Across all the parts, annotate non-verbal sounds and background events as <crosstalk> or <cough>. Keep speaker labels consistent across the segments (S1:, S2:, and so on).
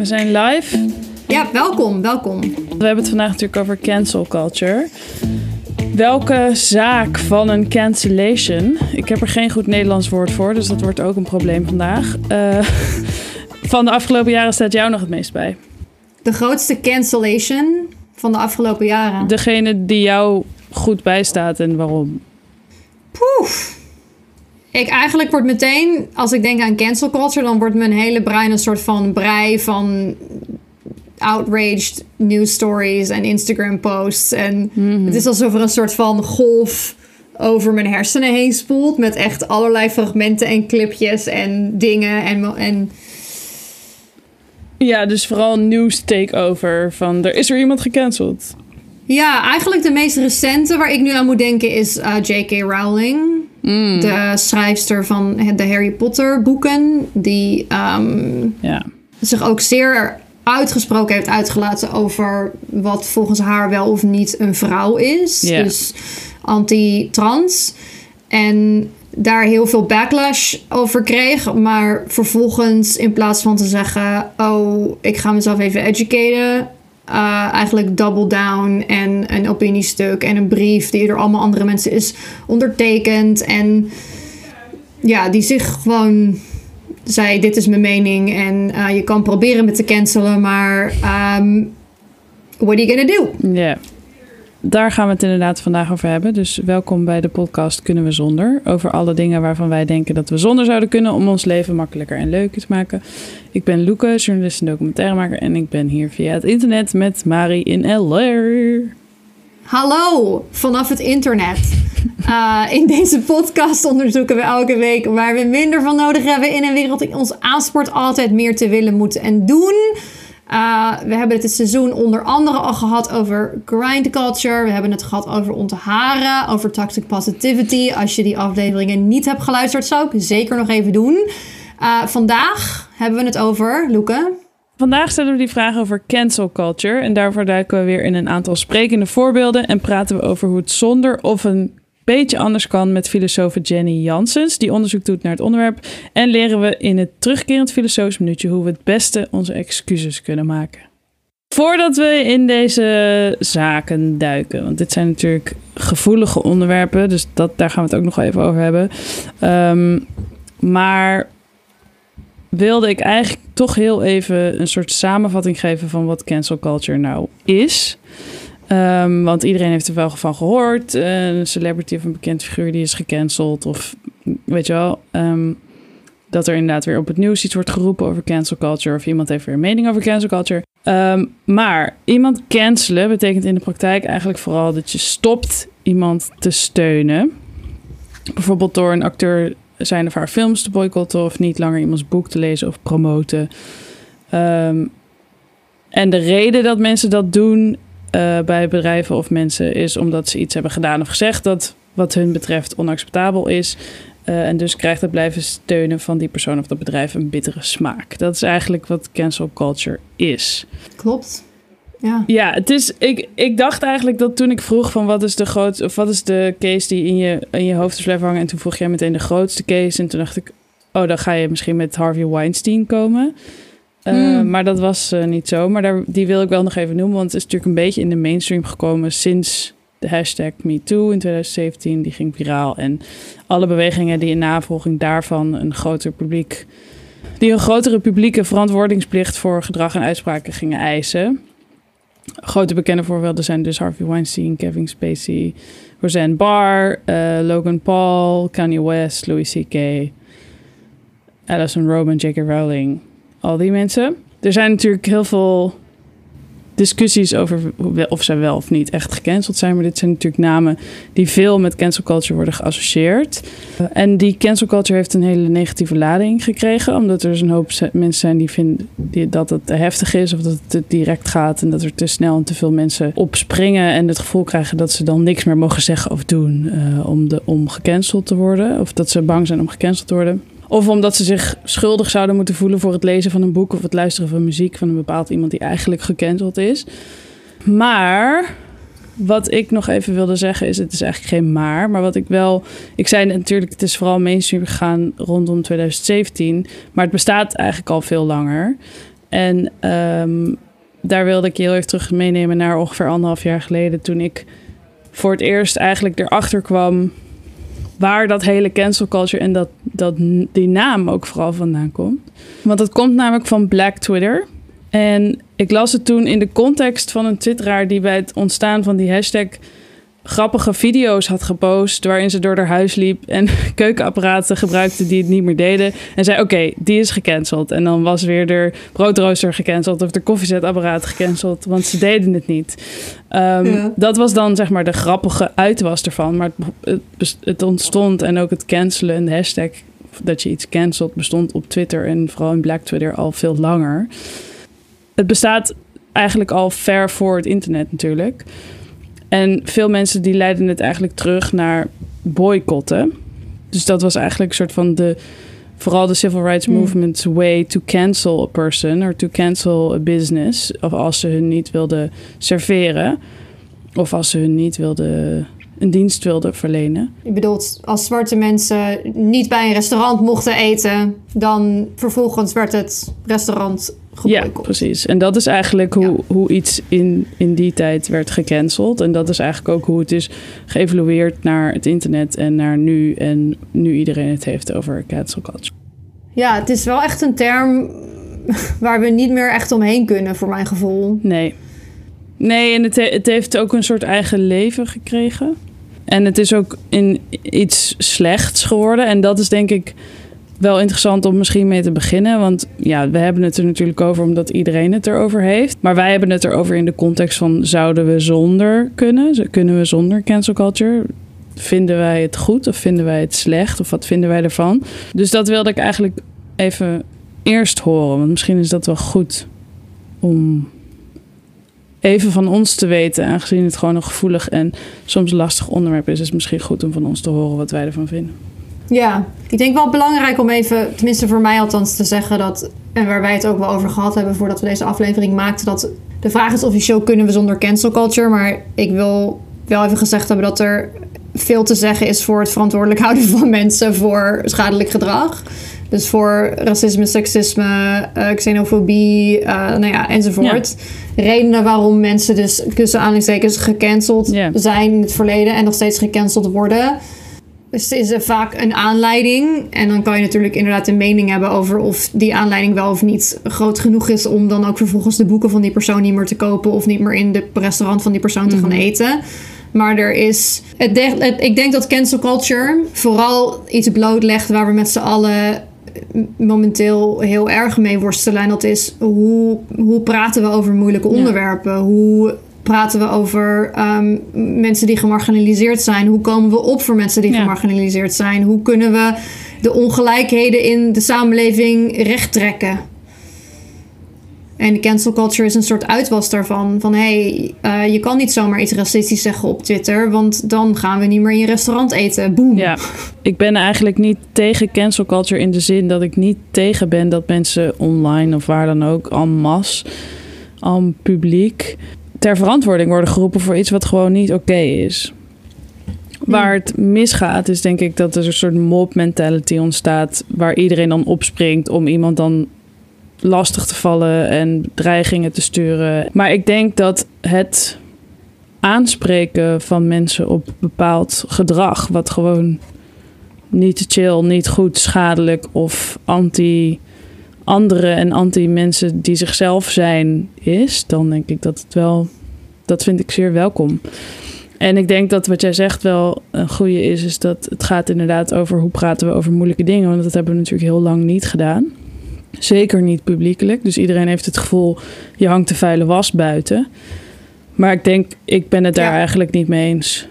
S1: We zijn live.
S2: Ja, welkom, welkom.
S1: We hebben het vandaag natuurlijk over cancel culture. Welke zaak van een cancellation? Ik heb er geen goed Nederlands woord voor, dus dat wordt ook een probleem vandaag. Uh, van de afgelopen jaren staat jou nog het meest bij?
S2: De grootste cancellation van de afgelopen jaren.
S1: Degene die jou goed bijstaat en waarom?
S2: Poef. Ik eigenlijk word meteen, als ik denk aan cancel culture, dan wordt mijn hele brein een soort van brei van outraged news stories en Instagram posts. En
S1: Mhm.
S2: het is alsof er een soort van golf over mijn hersenen heen spoelt. Met echt allerlei fragmenten en clipjes en dingen. En, en
S1: Ja, dus vooral nieuws takeover van er is er iemand gecanceld.
S2: Ja, eigenlijk de meest recente waar ik nu aan moet denken is eh, J.K. Rowling. De schrijfster van de Harry Potter boeken. Die ehm,
S1: Ja.
S2: zich ook zeer uitgesproken heeft uitgelaten over wat volgens haar wel of niet een vrouw is. Dus anti-trans. En daar heel veel backlash over kreeg. Maar vervolgens in plaats van te zeggen... oh, ik ga mezelf even educaten... eh, eigenlijk double down en een opiniestuk en een brief... die door allemaal andere mensen is ondertekend. En ja, die zich gewoon zei: Dit is mijn mening en eh, je kan proberen me te cancelen, maar ehm what are you gonna do?
S1: Ja. Daar gaan we het inderdaad vandaag over hebben. Dus welkom bij de podcast Kunnen we zonder. Over alle dingen waarvan wij denken dat we zonder zouden kunnen om ons leven makkelijker en leuker te maken. Ik ben Loeke, journalist en documentairemaker. En ik ben hier via het internet met Mari in LA.
S2: Hallo vanaf het internet. <laughs> Eh, in deze podcast onderzoeken we elke week waar we minder van nodig hebben in een wereld die ons aanspoort altijd meer te willen, moeten en doen. Eh, we hebben het dit seizoen onder andere al gehad over grind culture. We hebben het gehad over ontharen, over toxic positivity. Als je die afleveringen niet hebt geluisterd, zou ik zeker nog even doen. Eh, vandaag hebben we het over, Loeke.
S1: Vandaag stellen we die vraag over cancel culture. En daarvoor duiken we weer in een aantal sprekende voorbeelden. En praten we over hoe het zonder of een beetje anders kan met filosoof Jenny Janssens. Die onderzoek doet naar het onderwerp. En leren we in het terugkerend filosofisch minuutje hoe we het beste onze excuses kunnen maken. Voordat we in deze zaken duiken, want dit zijn natuurlijk gevoelige onderwerpen, dus dat, daar gaan we het ook nog even over hebben. Ehm, maar wilde ik eigenlijk toch heel even een soort samenvatting geven van wat cancel culture nou is. Ehm, want iedereen heeft er wel van gehoord. Eh, Een celebrity of een bekend figuur die is gecanceld. Of weet je wel, ehm, dat er inderdaad weer op het nieuws iets wordt geroepen over cancel culture. Of iemand heeft weer een mening over cancel culture. Ehm, maar iemand cancelen betekent in de praktijk eigenlijk vooral dat je stopt iemand te steunen. Bijvoorbeeld door een acteur zijn of haar films te boycotten of niet langer iemands boek te lezen of promoten. En de reden dat mensen dat doen eh, bij bedrijven of mensen is omdat ze iets hebben gedaan of gezegd dat wat hun betreft onacceptabel is. Eh, en dus krijgt het blijven steunen van die persoon of dat bedrijf een bittere smaak. Dat is eigenlijk wat cancel culture is.
S2: Klopt. Ja.
S1: Ja, het is. Ik, ik dacht eigenlijk dat toen ik vroeg van wat is de groot of wat is de case die in je, in je hoofd is blijven hangen. En toen vroeg jij meteen de grootste case. En toen dacht ik, oh, dan ga je misschien met Harvey Weinstein komen. Eh,
S2: Hmm.
S1: Maar dat was eh, niet zo. Maar daar, die wil ik wel nog even noemen. Want het is natuurlijk een beetje in de mainstream gekomen sinds de hashtag MeToo in 2017. Die ging viraal. En alle bewegingen die in navolging daarvan een groter publiek. die een grotere publieke verantwoordingsplicht voor gedrag en uitspraken gingen eisen. Grote bekende voorbeelden zijn dus Harvey Weinstein, Kevin Spacey, Roseanne Barr, eh, Logan Paul, Kanye West, Louis C.K., Alison Roman, J.K. Rowling. Al die mensen. Er zijn natuurlijk heel veel discussies over of zij wel of niet echt gecanceld zijn. Maar dit zijn natuurlijk namen die veel met cancel culture worden geassocieerd. Uh, en die cancel culture heeft een hele negatieve lading gekregen. Omdat er dus een hoop mensen zijn die vinden dat het te heftig is. Of dat het direct gaat. En dat er te snel en te veel mensen opspringen. En het gevoel krijgen dat ze dan niks meer mogen zeggen of doen. eh, om, de, om gecanceld te worden. Of dat ze bang zijn om gecanceld te worden. Of omdat ze zich schuldig zouden moeten voelen voor het lezen van een boek of het luisteren van muziek van een bepaald iemand die eigenlijk gecanceld is. Maar wat ik nog even wilde zeggen is, het is eigenlijk geen maar, maar wat ik wel, ik zei natuurlijk, het is vooral mainstream gegaan rondom 2017, maar het bestaat eigenlijk al veel langer. En ehm, daar wilde ik je heel even terug meenemen naar ongeveer anderhalf jaar geleden. Toen ik voor het eerst eigenlijk erachter kwam waar dat hele cancel culture en dat, dat die naam ook vooral vandaan komt. Want het komt namelijk van Black Twitter. En ik las het toen in de context van een twitteraar die bij het ontstaan van die hashtag grappige video's had gepost waarin ze door haar huis liep en <laughs> keukenapparaten gebruikte die het niet meer deden. En zei: Oké, die is gecanceld. En dan was weer de broodrooster gecanceld of de koffiezetapparaat gecanceld, want ze deden het niet. Ehm, dat was dan zeg maar de grappige uitwas ervan. Maar het, het, ontstond en ook het cancelen en de hashtag dat je iets cancelt bestond op Twitter en vooral in Black Twitter al veel langer. Het bestaat eigenlijk al ver voor het internet natuurlijk. En veel mensen die leiden het eigenlijk terug naar boycotten. Dus dat was eigenlijk een soort van de vooral de civil rights hmm. movement's way to cancel a person or to cancel a business. Of als ze hun niet wilden serveren. Of als ze hun niet wilden een dienst wilden verlenen.
S2: Je bedoelt, als zwarte mensen niet bij een restaurant mochten eten, dan vervolgens werd het restaurant
S1: ja, precies. En dat is eigenlijk hoe, hoe iets in, in die tijd werd gecanceld. En dat is eigenlijk ook hoe het is geëvolueerd naar het internet en naar nu. En nu iedereen het heeft over cancel culture.
S2: Ja, het is wel echt een term <laughs> waar we niet meer echt omheen kunnen, voor mijn gevoel.
S1: Nee. Nee, en het, het heeft ook een soort eigen leven gekregen. En het is ook in iets slechts geworden. En dat is denk ik wel interessant om misschien mee te beginnen. Want ja, we hebben het er natuurlijk over omdat iedereen het erover heeft. Maar wij hebben het erover in de context van zouden we zonder kunnen? Kunnen we zonder cancel culture? Vinden wij het goed of vinden wij het slecht? Of wat vinden wij ervan? Dus dat wilde ik eigenlijk even eerst horen. Want misschien is dat wel goed om even van ons te weten. Aangezien het gewoon een gevoelig en soms lastig onderwerp is, is het misschien goed om van ons te horen wat wij ervan vinden.
S2: Ja, ik denk wel belangrijk om even, tenminste voor mij althans, te zeggen dat, en waar wij het ook wel over gehad hebben voordat we deze aflevering maakten, dat de vraag is of je show kunnen we zonder cancel culture. Maar ik wil wel even gezegd hebben dat er veel te zeggen is voor het verantwoordelijk <laughs> houden van mensen voor schadelijk gedrag. Dus voor racisme, seksisme, uh, xenofobie, uh, nou ja, enzovoort. Redenen waarom mensen dus tussen aanhalingstekens gecanceld zijn in het verleden en nog steeds gecanceld worden. Dus is er vaak een aanleiding. En dan kan je natuurlijk inderdaad een mening hebben over of die aanleiding wel of niet groot genoeg is om dan ook vervolgens de boeken van die persoon niet meer te kopen of niet meer in de restaurant van die persoon te gaan mhm. eten. Maar er is. Het, ik denk dat cancel culture vooral iets blootlegt waar we met z'n allen momenteel heel erg mee worstelen. En dat is hoe, hoe praten we over moeilijke onderwerpen? Hoe praten we over um, mensen die gemarginaliseerd zijn? Hoe komen we op voor mensen die gemarginaliseerd zijn? Hoe kunnen we de ongelijkheden in de samenleving rechttrekken? En de cancel culture is een soort uitwas daarvan. Van hé, hey, uh, je kan niet zomaar iets racistisch zeggen op Twitter, want dan gaan we niet meer in je restaurant eten. Boom.
S1: Ja, ik ben eigenlijk niet tegen cancel culture in de zin dat ik niet tegen ben dat mensen online of waar dan ook en masse, aan publiek ter verantwoording worden geroepen voor iets wat gewoon niet oké is. Waar het misgaat is denk ik dat er een soort mob mentality ontstaat waar iedereen dan opspringt om iemand dan lastig te vallen en dreigingen te sturen. Maar ik denk dat het aanspreken van mensen op bepaald gedrag, wat gewoon niet chill, niet goed, schadelijk of anti andere en anti-mensen die zichzelf zijn is, dan denk ik dat het wel, dat vind ik zeer welkom. En ik denk dat wat jij zegt wel een goede is, is dat het gaat inderdaad over hoe praten we over moeilijke dingen. Want dat hebben we natuurlijk heel lang niet gedaan. Zeker niet publiekelijk. Dus iedereen heeft het gevoel, je hangt de vuile was buiten. Maar ik denk, ik ben het daar eigenlijk niet mee eens.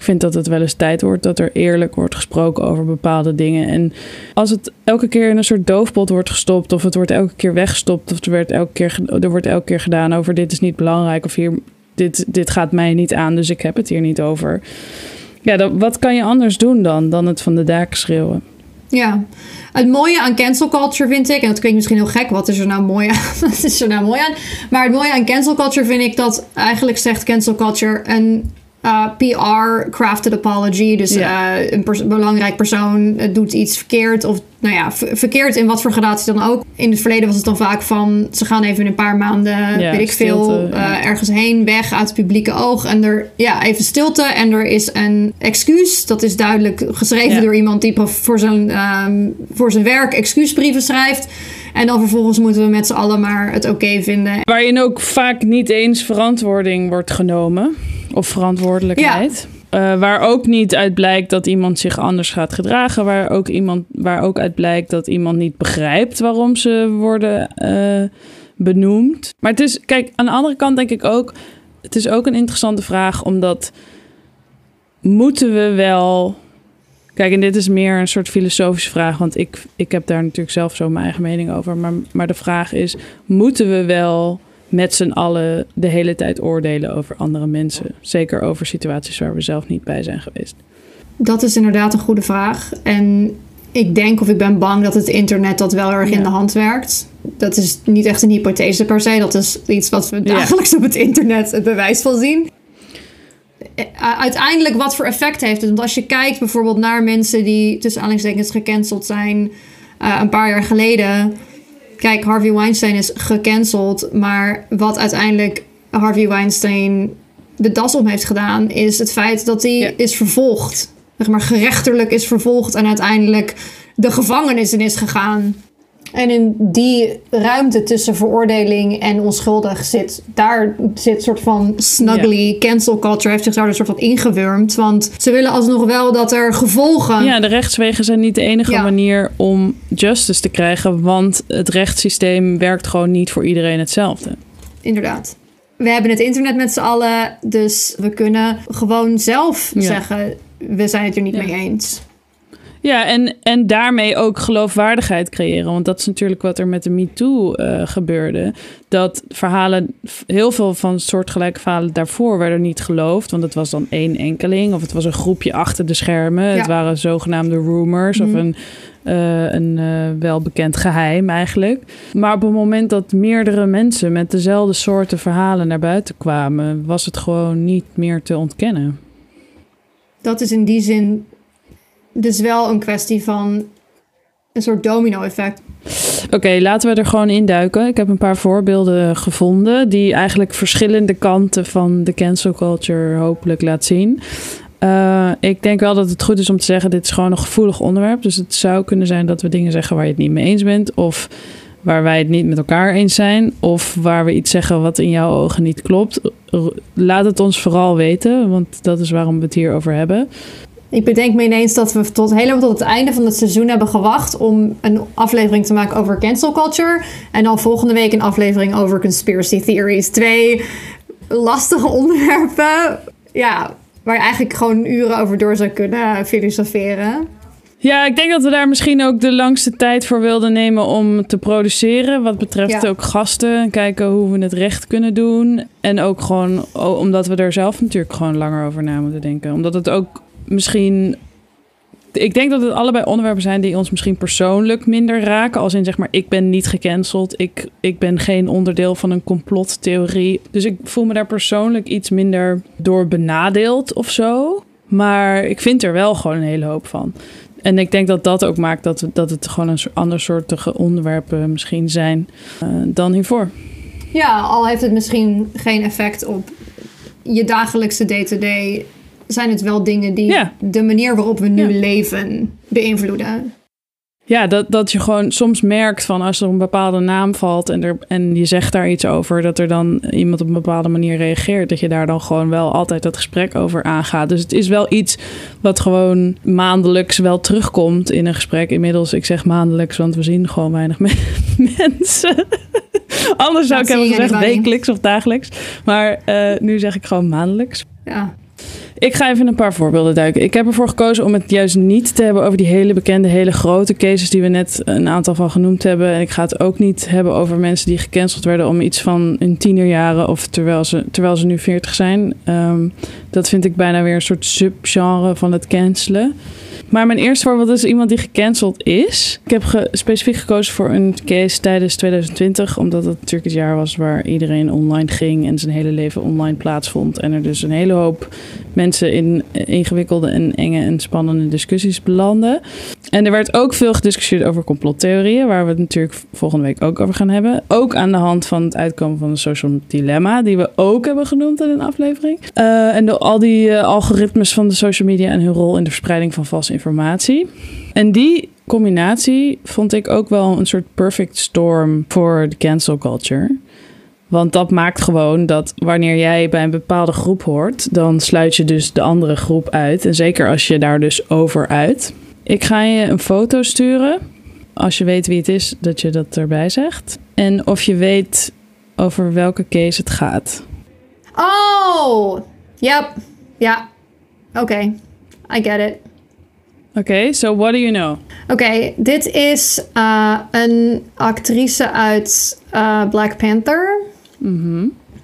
S1: Ik vind dat het wel eens tijd wordt dat er eerlijk wordt gesproken over bepaalde dingen. En als het elke keer in een soort doofpot wordt gestopt, of het wordt elke keer weggestopt, of er, werd elke keer, er wordt elke keer gedaan over dit is niet belangrijk, of hier, dit, dit gaat mij niet aan, dus ik heb het hier niet over. Ja, wat kan je anders doen dan, dan het van de daken schreeuwen?
S2: Ja, het mooie aan cancel culture vind ik, en dat klinkt misschien heel gek, wat is er nou mooi aan? <laughs> wat is er nou mooi aan? Maar het mooie aan cancel culture vind ik dat eigenlijk zegt cancel culture een uh, PR crafted apology. Dus
S1: Ja.
S2: uh, een pers- belangrijk persoon uh, doet iets verkeerd. Of nou ja, ver- verkeerd in wat voor gradatie dan ook. In het verleden was het dan vaak van... ze gaan even een paar maanden,
S1: Ja,
S2: weet ik veel... uh,
S1: ja.
S2: ergens heen, weg uit het publieke oog. En er, ja, even stilte. En er is een excuus. Dat is duidelijk geschreven door iemand... die voor zijn, ehm, voor zijn werk excuusbrieven schrijft. En dan vervolgens moeten we met z'n allen maar het oké vinden.
S1: Waarin ook vaak niet eens verantwoording wordt genomen. Of verantwoordelijkheid. Eh, waar ook niet uit blijkt dat iemand zich anders gaat gedragen. Waar ook, iemand, waar ook uit blijkt dat iemand niet begrijpt waarom ze worden eh, benoemd. Maar het is, kijk, aan de andere kant denk ik ook... Het is ook een interessante vraag, omdat... Moeten we wel... Kijk, en dit is meer een soort filosofische vraag, want ik, ik heb daar natuurlijk zelf zo mijn eigen mening over. Maar, maar de vraag is: moeten we wel met z'n allen de hele tijd oordelen over andere mensen? Zeker over situaties waar we zelf niet bij zijn geweest.
S2: Dat is inderdaad een goede vraag. En ik denk of ik ben bang dat het internet dat wel erg
S1: Ja.
S2: in de hand werkt. Dat is niet echt een hypothese per se. Dat is iets wat we
S1: Ja.
S2: dagelijks op het internet het bewijs van zien. Eh, Uiteindelijk wat voor effect heeft het? Want als je kijkt bijvoorbeeld naar mensen die tussen aanhalingstekens gecanceld zijn eh, een paar jaar geleden. Kijk, Harvey Weinstein is gecanceld. Maar wat uiteindelijk Harvey Weinstein de das om heeft gedaan, is het feit dat hij
S1: Ja.
S2: is vervolgd. Zeg maar gerechterlijk is vervolgd en uiteindelijk de gevangenis in is gegaan. En in die ruimte tussen veroordeling en onschuldig zit, daar zit een soort van snuggly cancel culture, heeft zich daar een soort van ingewurmd. Want ze willen alsnog wel dat er gevolgen.
S1: Ja, de rechtswegen zijn niet de enige
S2: Ja.
S1: manier om justice te krijgen, want het rechtssysteem werkt gewoon niet voor iedereen hetzelfde.
S2: Inderdaad. We hebben het internet met z'n allen, dus we kunnen gewoon zelf
S1: Ja.
S2: zeggen: we zijn het er niet
S1: Ja.
S2: mee eens.
S1: Ja, en, en daarmee ook geloofwaardigheid creëren. Want dat is natuurlijk wat er met de MeToo eh gebeurde. Dat verhalen, heel veel van soortgelijke verhalen daarvoor werden niet geloofd. Want het was dan één enkeling of het was een groepje achter de schermen.
S2: Ja.
S1: Het waren zogenaamde rumors
S2: Mhm.
S1: of een, eh, een eh, welbekend geheim eigenlijk. Maar op het moment dat meerdere mensen met dezelfde soorten verhalen naar buiten kwamen... was het gewoon niet meer te ontkennen.
S2: Dat is in die zin dus wel een kwestie van een soort domino-effect.
S1: Oké, laten we er gewoon induiken. Ik heb een paar voorbeelden gevonden die eigenlijk verschillende kanten van de cancel culture hopelijk laat zien. Eh, ik denk wel dat het goed is om te zeggen, dit is gewoon een gevoelig onderwerp. Dus het zou kunnen zijn dat we dingen zeggen waar je het niet mee eens bent. Of waar wij het niet met elkaar eens zijn. Of waar we iets zeggen wat in jouw ogen niet klopt. Laat het ons vooral weten, want dat is waarom we het hier over hebben.
S2: Ik bedenk me ineens dat we tot, helemaal tot het einde van het seizoen hebben gewacht om een aflevering te maken over cancel culture. En dan volgende week een aflevering over conspiracy theories. Twee lastige <laughs> onderwerpen. Ja, waar je eigenlijk gewoon uren over door zou kunnen filosoferen.
S1: Ja, ik denk dat we daar misschien ook de langste tijd voor wilden nemen om te produceren. Wat betreft
S2: Ja.
S1: ook gasten. Kijken hoe we het recht kunnen doen. En ook gewoon omdat we er zelf natuurlijk gewoon langer over na moeten denken. Omdat het ook misschien. Ik denk dat het allebei onderwerpen zijn die ons misschien persoonlijk minder raken. Als in zeg maar, ik ben niet gecanceld. Ik, ik ben geen onderdeel van een complottheorie. Dus ik voel me daar persoonlijk iets minder door benadeeld of zo. Maar ik vind er wel gewoon een hele hoop van. En ik denk dat dat ook maakt dat, dat het gewoon een ander soortige onderwerpen misschien zijn eh, dan hiervoor.
S2: Ja, al heeft het misschien geen effect op je dagelijkse day-to-day, zijn het wel dingen die
S1: Ja.
S2: de manier waarop we nu
S1: Ja.
S2: leven beïnvloeden.
S1: Ja, dat, dat je gewoon soms merkt van als er een bepaalde naam valt en, er, en je zegt daar iets over, dat er dan iemand op een bepaalde manier reageert. Dat je daar dan gewoon wel altijd dat gesprek over aangaat. Dus het is wel iets wat gewoon maandelijks wel terugkomt in een gesprek. Inmiddels, ik zeg maandelijks, want we zien gewoon weinig me- <laughs> mensen. Anders zou ik hebben gezegd wekelijks of dagelijks. Maar eh, nu zeg ik gewoon maandelijks.
S2: Ja.
S1: Ik ga even een paar voorbeelden duiken. Ik heb ervoor gekozen om het juist niet te hebben over die hele bekende, hele grote cases die we net een aantal van genoemd hebben. En ik ga het ook niet hebben over mensen die gecanceld werden om iets van hun tienerjaren of terwijl ze, terwijl ze nu 40 zijn. Ehm, dat vind ik bijna weer een soort subgenre van het cancelen. Maar mijn eerste voorbeeld is iemand die gecanceld is. Ik heb specifiek gekozen voor een case tijdens 2020, omdat het natuurlijk het jaar was waar iedereen online ging en zijn hele leven online plaatsvond. En er dus een hele hoop mensen in ingewikkelde en enge en spannende discussies belanden. En er werd ook veel gediscussieerd over complottheorieën, waar we het natuurlijk volgende week ook over gaan hebben. Ook aan de hand van het uitkomen van de social dilemma, die we ook hebben genoemd in een aflevering. Eh, en door al die eh, algoritmes van de social media en hun rol in de verspreiding van valse informatie. En die combinatie vond ik ook wel een soort perfect storm voor de cancel culture. Want dat maakt gewoon dat wanneer jij bij een bepaalde groep hoort, dan sluit je dus de andere groep uit. En zeker als je daar dus over uit. Ik ga je een foto sturen. Als je weet wie het is, dat je dat erbij zegt. En of je weet over welke case het gaat.
S2: Oh! Yep. Ja. Oké. I get it.
S1: Oké, so what do you know?
S2: Oké, dit is eh, een actrice uit eh, Black Panther.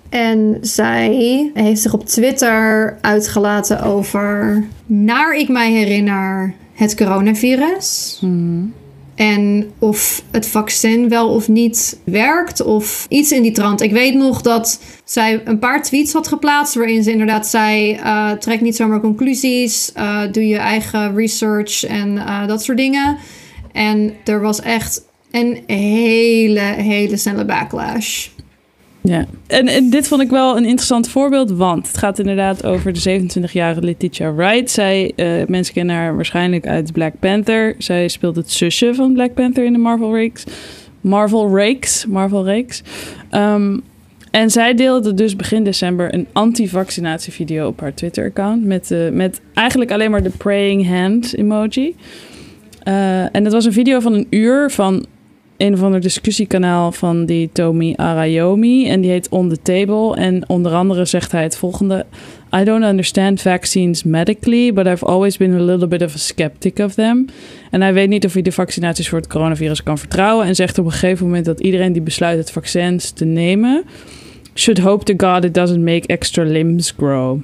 S2: En zij heeft zich op Twitter uitgelaten over, naar ik mij herinner, het coronavirus. En of het vaccin wel of niet werkt of iets in die trant. Ik weet nog dat zij een paar tweets had geplaatst waarin ze inderdaad zei: eh, trek niet zomaar conclusies, eh, doe je eigen research en eh, dat soort dingen. En er was echt een hele, hele snelle backlash.
S1: Ja, en, en dit vond ik wel een interessant voorbeeld, want het gaat inderdaad over de 27-jarige Letitia Wright. Zij, eh, mensen kennen haar waarschijnlijk uit Black Panther. Zij speelt het zusje van Black Panther in de Marvel Reeks. Marvel Reeks, Marvel Reeks. Ehm, en zij deelde dus begin december een anti-vaccinatievideo op haar Twitter-account. Met, eh, met eigenlijk alleen maar de praying hand emoji. Eh, en het was een video van een uur van een of ander discussiekanaal van die Tomi Arayomi. En die heet On the Table. En onder andere zegt hij het volgende. I don't understand vaccines medically, but I've always been a little bit of a skeptic of them. En hij weet niet of hij de vaccinaties voor het coronavirus kan vertrouwen. En zegt op een gegeven moment dat iedereen die besluit het vaccins te nemen... should hope to God it doesn't make extra limbs grow.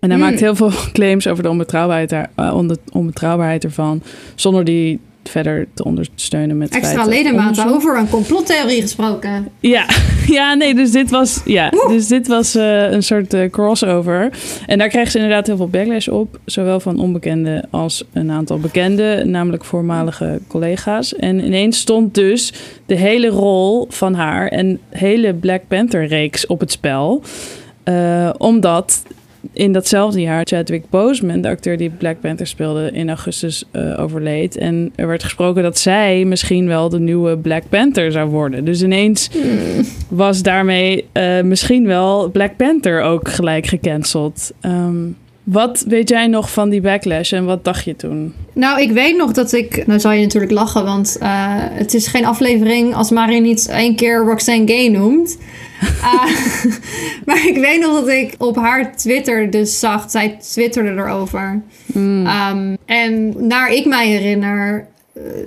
S1: En hij
S2: Hmm.
S1: maakt heel veel <laughs> claims over de onbetrouwbaarheid, daar- eh, onder- onbetrouwbaarheid ervan... zonder die verder te ondersteunen met
S2: Extra ledematen
S1: onderzoek.
S2: over een complottheorie gesproken.
S1: Ja, <laughs> ja, nee, dus dit was, ja, dus dit was eh, een soort eh, crossover. En daar kreeg ze inderdaad heel veel backlash op. Zowel van onbekende als een aantal bekende, namelijk voormalige collega's. En ineens stond dus de hele rol van haar en hele Black Panther-reeks op het spel. Eh, omdat in datzelfde jaar Chadwick Boseman, de acteur die Black Panther speelde, in augustus eh, overleed. En er werd gesproken dat zij misschien wel de nieuwe Black Panther zou worden. Dus ineens was daarmee eh, misschien wel Black Panther ook gelijk gecanceld. Ehm, wat weet jij nog van die backlash en wat dacht je toen?
S2: Nou, ik weet nog dat ik... Nou zal je natuurlijk lachen, want eh, het is geen aflevering als Marie niet één keer Roxanne Gay noemt. Ah, <laughs> maar ik weet nog dat ik op haar Twitter dus zag, zij twitterde erover. Ehm, en naar ik mij herinner,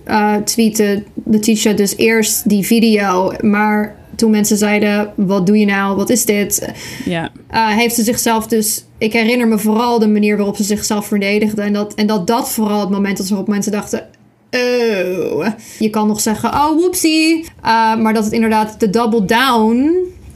S2: eh tweette Letitia dus eerst die video. Maar toen mensen zeiden, wat doe je nou, wat is dit?
S1: Ja,
S2: uh, heeft ze zichzelf dus... Ik herinner me vooral de manier waarop ze zichzelf verdedigde. En dat, en dat dat vooral het moment was waarop mensen dachten... Oh. Je kan nog zeggen, oh, whoopsie. Uh, maar dat het inderdaad de double down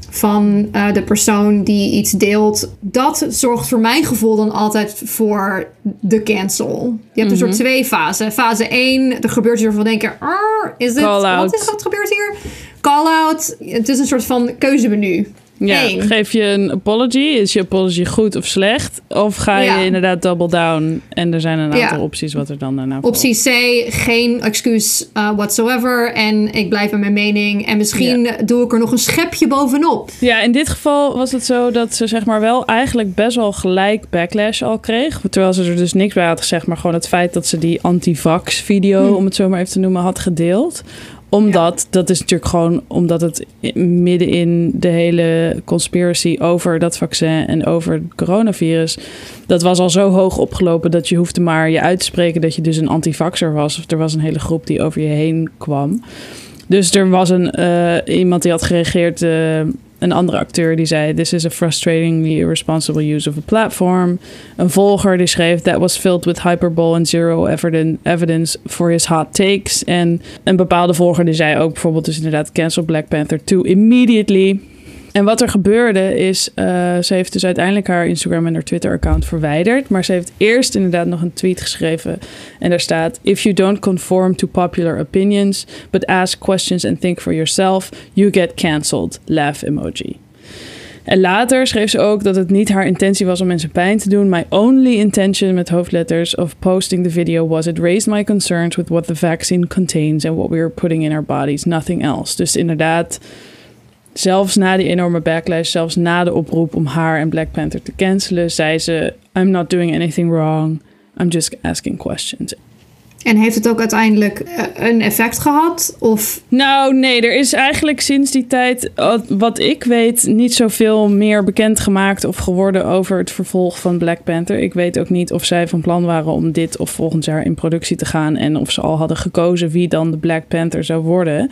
S2: van uh, de persoon die iets deelt... dat zorgt voor mijn gevoel dan altijd voor de cancel. Je hebt een soort twee fasen. Fase 1, er gebeurt hier van denken... "Arr, is dit, wat is wat gebeurt hier? Call-out, het is een soort van keuzemenu.
S1: ja.
S2: Eén.
S1: geef je een apology? Is je apology goed of slecht? Of ga je
S2: Ja.
S1: inderdaad double down en er zijn een
S2: Ja.
S1: aantal opties wat er dan daarna volgt?
S2: Optie C, geen excuus uh, whatsoever. En ik blijf bij mijn mening. En misschien doe ik er nog een schepje bovenop.
S1: Ja, in dit geval was het zo dat ze zeg maar wel eigenlijk best wel gelijk backlash al kreeg. Terwijl ze er dus niks bij had gezegd, maar gewoon het feit dat ze die anti-vax video, om het zo maar even te noemen, had gedeeld. Omdat, dat is natuurlijk gewoon omdat het midden in de hele conspiracy over dat vaccin en over het coronavirus, dat was al zo hoog opgelopen dat je hoefde maar je uit te spreken dat je dus een antivaxer was. Of er was een hele groep die over je heen kwam. Dus er was een, uh, iemand die had gereageerd, uh, een andere acteur die zei: This is a frustratingly irresponsible use of a platform. Een volger die schreef: That was filled with hyperbole and zero evidence for his hot takes. En een bepaalde volger die zei ook bijvoorbeeld, dus inderdaad, cancel Black Panther 2 immediately. En wat er gebeurde is, uh, ze heeft dus uiteindelijk haar Instagram en haar Twitter-account verwijderd. Maar ze heeft eerst inderdaad nog een tweet geschreven. En daar staat: If you don't conform to popular opinions, but ask questions and think for yourself, you get cancelled. Laugh emoji. En later schreef ze ook dat het niet haar intentie was om mensen pijn te doen. My only intention met hoofdletters of posting the video was it raised my concerns with what the vaccine contains and what we are putting in our bodies, nothing else. Dus inderdaad, zelfs na die enorme backlash, zelfs na de oproep om haar en Black Panther te cancelen, zei ze: I'm not doing anything wrong. I'm just asking questions.
S2: En heeft het ook uiteindelijk eh, een effect gehad? Of?
S1: Nou, nee, er is eigenlijk sinds die tijd, wat ik weet, niet zoveel meer bekendgemaakt of geworden over het vervolg van Black Panther. Ik weet ook niet of zij van plan waren om dit of volgend jaar in productie te gaan en of ze al hadden gekozen wie dan de Black Panther zou worden.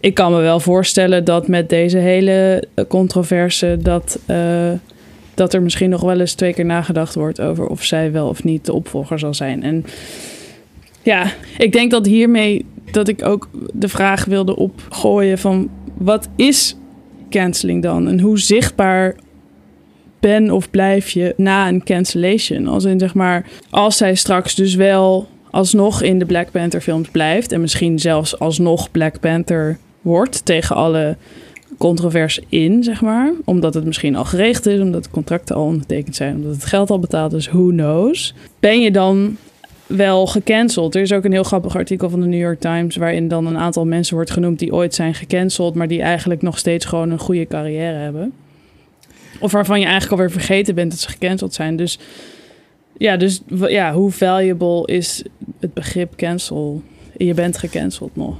S1: Ik kan me wel voorstellen dat met deze hele controverse dat. Uh, dat er misschien nog wel eens twee keer nagedacht wordt over of zij wel of niet de opvolger zal zijn. En ja, ik denk dat hiermee dat ik ook de vraag wilde opgooien van wat is canceling dan? En hoe zichtbaar ben of blijf je na een cancellation? Als in zeg maar, als zij straks dus wel alsnog in de Black Panther films blijft en misschien zelfs alsnog Black Panther wordt tegen alle controverse in, zeg maar. Omdat het misschien al geregeld is, omdat de contracten al ondertekend zijn, omdat het geld al betaald is, who knows. Ben je dan wel gecanceld. Er is ook een heel grappig artikel van de New York Times... waarin dan een aantal mensen wordt genoemd die ooit zijn gecanceld... maar die eigenlijk nog steeds gewoon een goede carrière hebben. Of waarvan je eigenlijk alweer vergeten bent dat ze gecanceld zijn. Dus ja, dus, ja hoe valuable is het begrip cancel? Je bent gecanceld nog.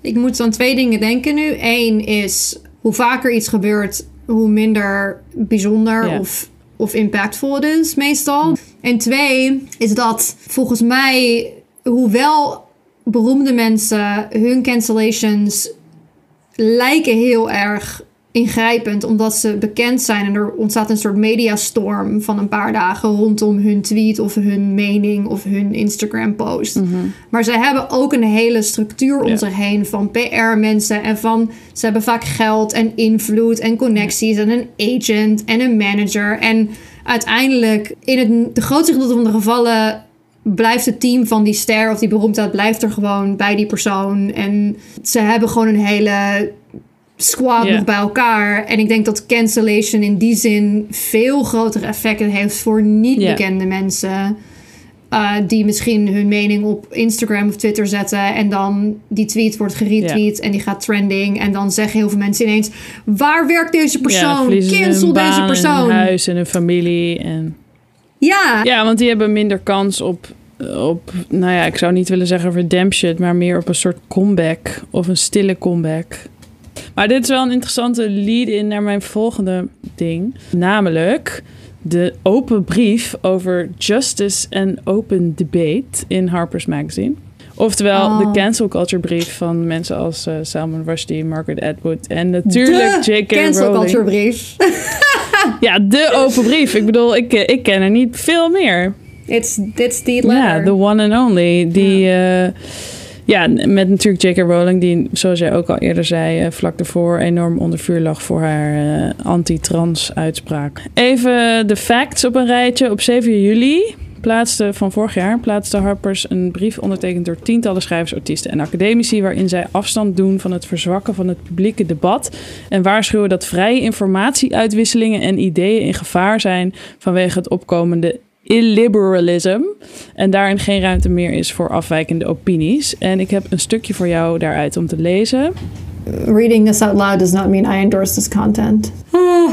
S2: Ik moet aan twee dingen denken nu. Eén is hoe vaker iets gebeurt, hoe minder bijzonder of of impactvol het is, meestal. En twee is dat volgens mij, hoewel beroemde mensen hun cancellations lijken heel erg ingrijpend, omdat ze bekend zijn en er ontstaat een soort mediastorm van een paar dagen rondom hun tweet of hun mening of hun Instagram-post. Mhm. Maar ze hebben ook een hele structuur om zich heen van PR-mensen en van ze hebben vaak geld en invloed en connecties en een agent en een manager. En uiteindelijk, in het de grootste gedeelte van de gevallen blijft het team van die ster of die beroemdheid blijft er gewoon bij die persoon. En ze hebben gewoon een hele squad nog bij elkaar. En ik denk dat cancellation in die zin veel grotere effecten heeft voor niet bekende mensen. Uh, die misschien hun mening op Instagram of Twitter zetten. En dan die tweet wordt geretweet en die gaat trending. En dan zeggen heel veel mensen ineens: Waar werkt deze persoon? Cancel deze persoon.
S1: een huis en een familie. En...
S2: Ja.
S1: ja, want die hebben minder kans op, op, nou ja, ik zou niet willen zeggen redemption, maar meer op een soort comeback of een stille comeback. Maar dit is wel een interessante lead-in naar mijn volgende ding. Namelijk de open brief over justice en open debate in Harper's Magazine. Oftewel de oh. cancel culture brief van mensen als uh, Salman Rushdie, Margaret Atwood en natuurlijk J.K. Rowling. cancel culture brief. <laughs> ja, de open brief. Ik bedoel, ik, eh, ik ken er niet veel meer.
S2: It's, it's the letter.
S1: Ja, the one and only. Die... Uh, ja, met natuurlijk J.K. Rowling, die, zoals jij ook al eerder zei, eh, vlak daarvoor enorm onder vuur lag voor haar uh, anti-trans uitspraak. Even de facts op een rijtje. Op 7 juli plaatste van vorig jaar plaatste Harpers een brief ondertekend door tientallen schrijvers, artiesten en academici, waarin zij afstand doen van het verzwakken van het publieke debat en waarschuwen dat vrije informatieuitwisselingen en ideeën in gevaar zijn vanwege het opkomende illiberalism. En daarin geen ruimte meer is voor afwijkende opinies. En ik heb een stukje voor jou daaruit om te lezen.
S2: Reading this out loud does not mean I endorse this content. Ah,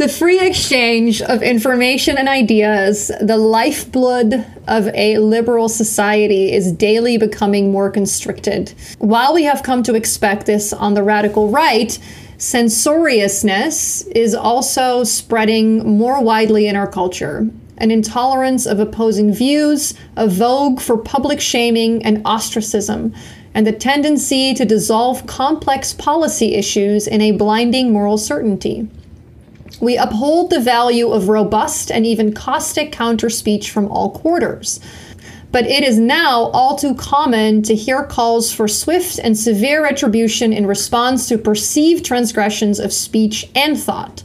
S2: The free exchange of information and ideas, the lifeblood of a liberal society, is daily becoming more constricted. While we have come to expect this on the radical right, censoriousness is also spreading more widely in our culture. An intolerance of opposing views, a vogue for public shaming and ostracism, and the tendency to dissolve complex policy issues in a blinding moral certainty. We uphold the value of robust and even caustic counter speech from all quarters. But it is now all too common to hear calls for swift and severe retribution in response to perceived transgressions of speech and thought.